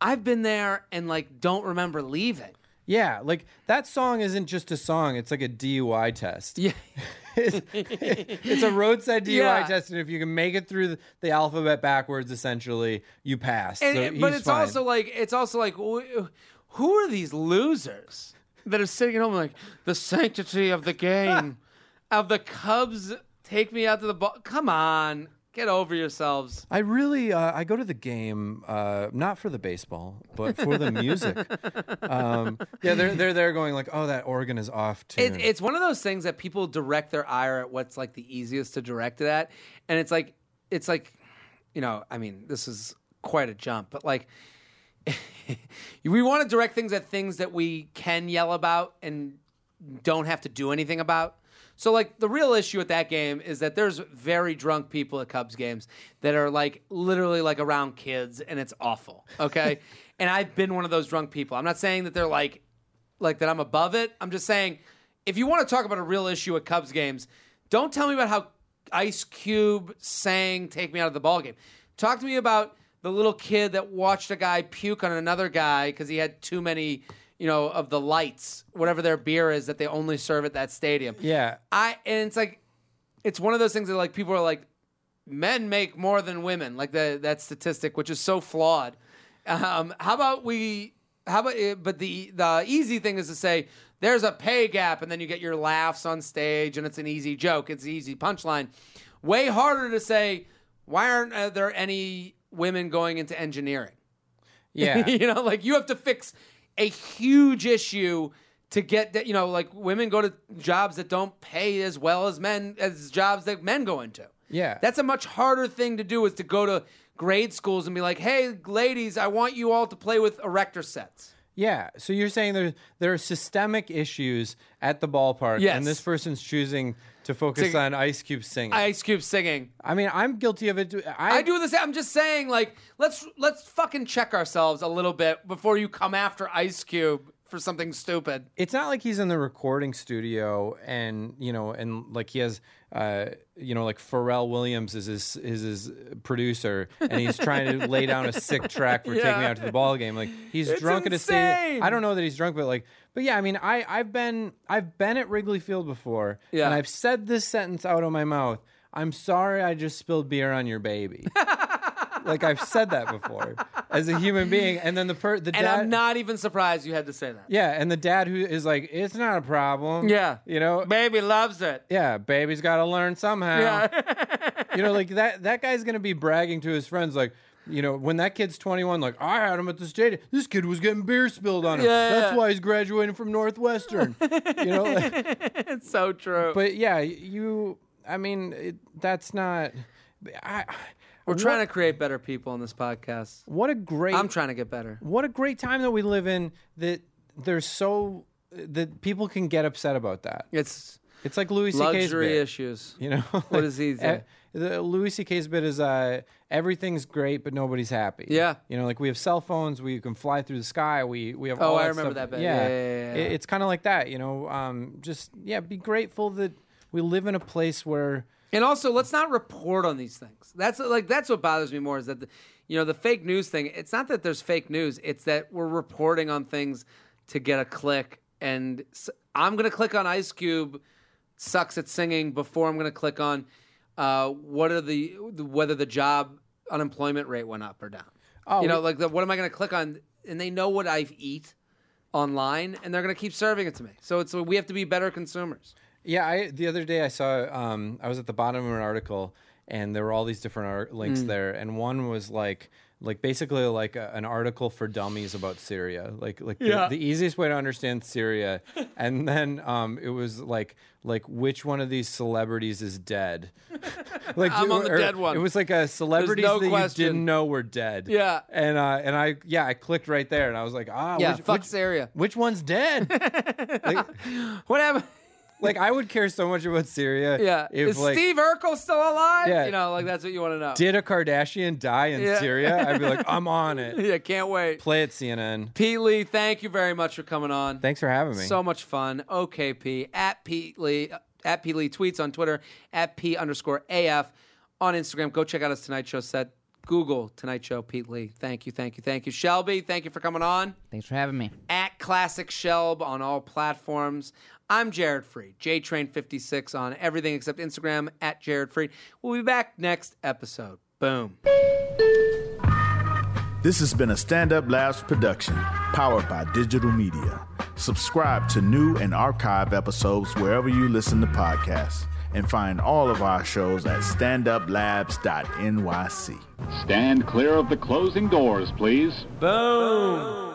I've been there and like don't remember leaving. Yeah, like that song isn't just a song, it's like a DUI test. Yeah. it's, it's a roadside DUI Yeah. test, and if you can make it through the, the alphabet backwards, essentially, you pass. And, so and- but it's fine. also like it's also like who are these losers that are sitting at home like the sanctity of the game of the Cubs take me out to the ball. Come on, get over yourselves. I really, uh, I go to the game uh, not for the baseball, but for the music. um, yeah, they're they're there going like, oh, that organ is off tune. It, it's one of those things that people direct their ire at what's like the easiest to direct it at, and it's like it's like, you know, I mean, this is quite a jump, but like. we want to direct things at things that we can yell about and don't have to do anything about. So, like, the real issue with that game is that there's very drunk people at Cubs games that are like literally like around kids, and it's awful. Okay, and I've been one of those drunk people. I'm not saying that they're like like that I'm above it. I'm just saying if you want to talk about a real issue at Cubs games, don't tell me about how Ice Cube sang "Take Me Out of the Ball Game." Talk to me about the little kid that watched a guy puke on another guy because he had too many, you know, of the lights, whatever their beer is that they only serve at that stadium. yeah, I and it's like it's one of those things that like people are like men make more than women. Like the, that statistic which is so flawed. Um, how about we how about but the the easy thing is to say there's a pay gap and then you get your laughs on stage and it's an easy joke it's an easy punchline. Way harder to say why aren't uh, there any women going into engineering? Yeah. you know, like you have to fix a huge issue to get that. You know, like women go to jobs that don't pay as well as men as jobs that men go into. Yeah. that's a much harder thing to do. Is to go to grade schools and be like, "Hey, ladies, I want you all to play with erector sets." Yeah. So you're saying there there are systemic issues at the ballpark, Yes. and this person's choosing to focus Sing- on Ice Cube singing. Ice Cube singing. I mean, I'm guilty of it. too. I, I do same. I'm just saying, like, let's let's fucking check ourselves a little bit before you come after Ice Cube for something stupid. It's not like he's in the recording studio and you know, and like he has, uh, you know, like Pharrell Williams is his is his producer, and he's trying to lay down a sick track for taking Me Out to the Ball Game." Like he's It's drunk at a insane. I don't know that he's drunk, but like, but yeah, I mean, I I've been I've been at Wrigley Field before, Yeah. and I've said this sentence out of my mouth. I'm sorry, I just spilled beer on your baby. like I've said that before as a human being, and then the per the And dad. I'm not even surprised you had to say that. Yeah, and the dad who is like, it's not a problem. Yeah. you know. Baby loves it. Yeah, baby's got to learn somehow. Yeah. you know, like that. That guy's gonna be bragging to his friends, like, you know, when that kid's 21, like, I had him at the stadium. This kid was getting beer spilled on him. Yeah, That's yeah. why he's graduating from Northwestern. you know, like- it's so true. but yeah, you. I mean, it, that's not. I, We're trying to create better people on this podcast. what a great. I'm trying to get better. what a great time that we live in. That there's so that people can get upset about that. It's It's like Louis C.K.'s luxury issues. You know, What does he say? Eh, The Louis C.K.'s bit is uh, everything's great, but nobody's happy. Yeah. you know, like we have cell phones, we can fly through the sky. We we have. Oh, I that remember stuff. that bit. Yeah, yeah, yeah, yeah. It- it's kind of like that. You know, um, just yeah, be grateful that we live in a place where. And also, let's not report on these things. That's like that's what bothers me more is that the, you know the fake news thing. It's not that there's fake news. It's that we're reporting on things to get a click. And I'm gonna click on Ice Cube sucks at singing before I'm going to click on uh, what are the whether the job unemployment rate went up or down. Oh, you know, we- like the, what am I going to click on? And they know what I eat online, and they're going to keep serving it to me. So it's we have to be better consumers. Yeah, I the other day I saw um, I was at the bottom of an article and there were all these different ar- links Mm. there, and one was like like basically like a, an article for dummies about Syria, like like Yeah. the, the easiest way to understand Syria, and then um, it was like like which one of these celebrities is dead. like I'm on the dead one. It was like a celebrities no that question. you didn't know were dead. Yeah. and uh, and I yeah I clicked right there and I was like ah Yeah, which, fuck which, Syria. which one's dead? like, What happened? Like I would care so much about Syria. Yeah, if is like Steve Urkel still alive? Yeah. you know, like that's what you want to know. did a Kardashian die in Yeah. Syria? I'd be like, I'm on it. yeah, can't wait. Play it, CNN. Pete Lee, thank you very much for coming on. Thanks for having me. So much fun. Okay, OKP at Pete Lee at Pete Lee tweets on Twitter at P underscore AF on Instagram. Go check out his Tonight Show set. Google Tonight Show Pete Lee. Thank you, thank you, thank you. Shelby, thank you for coming on. Thanks for having me. At Classic Shelb on all platforms. I'm Jared Freid, JTrain56 on everything except Instagram at Jared Freid. We'll be back next episode. Boom. This has been a Stand Up Labs production, powered by digital media. Subscribe to new and archive episodes wherever you listen to podcasts, and find all of our shows at standuplabs.nyc. Stand clear of the closing doors, please. Boom.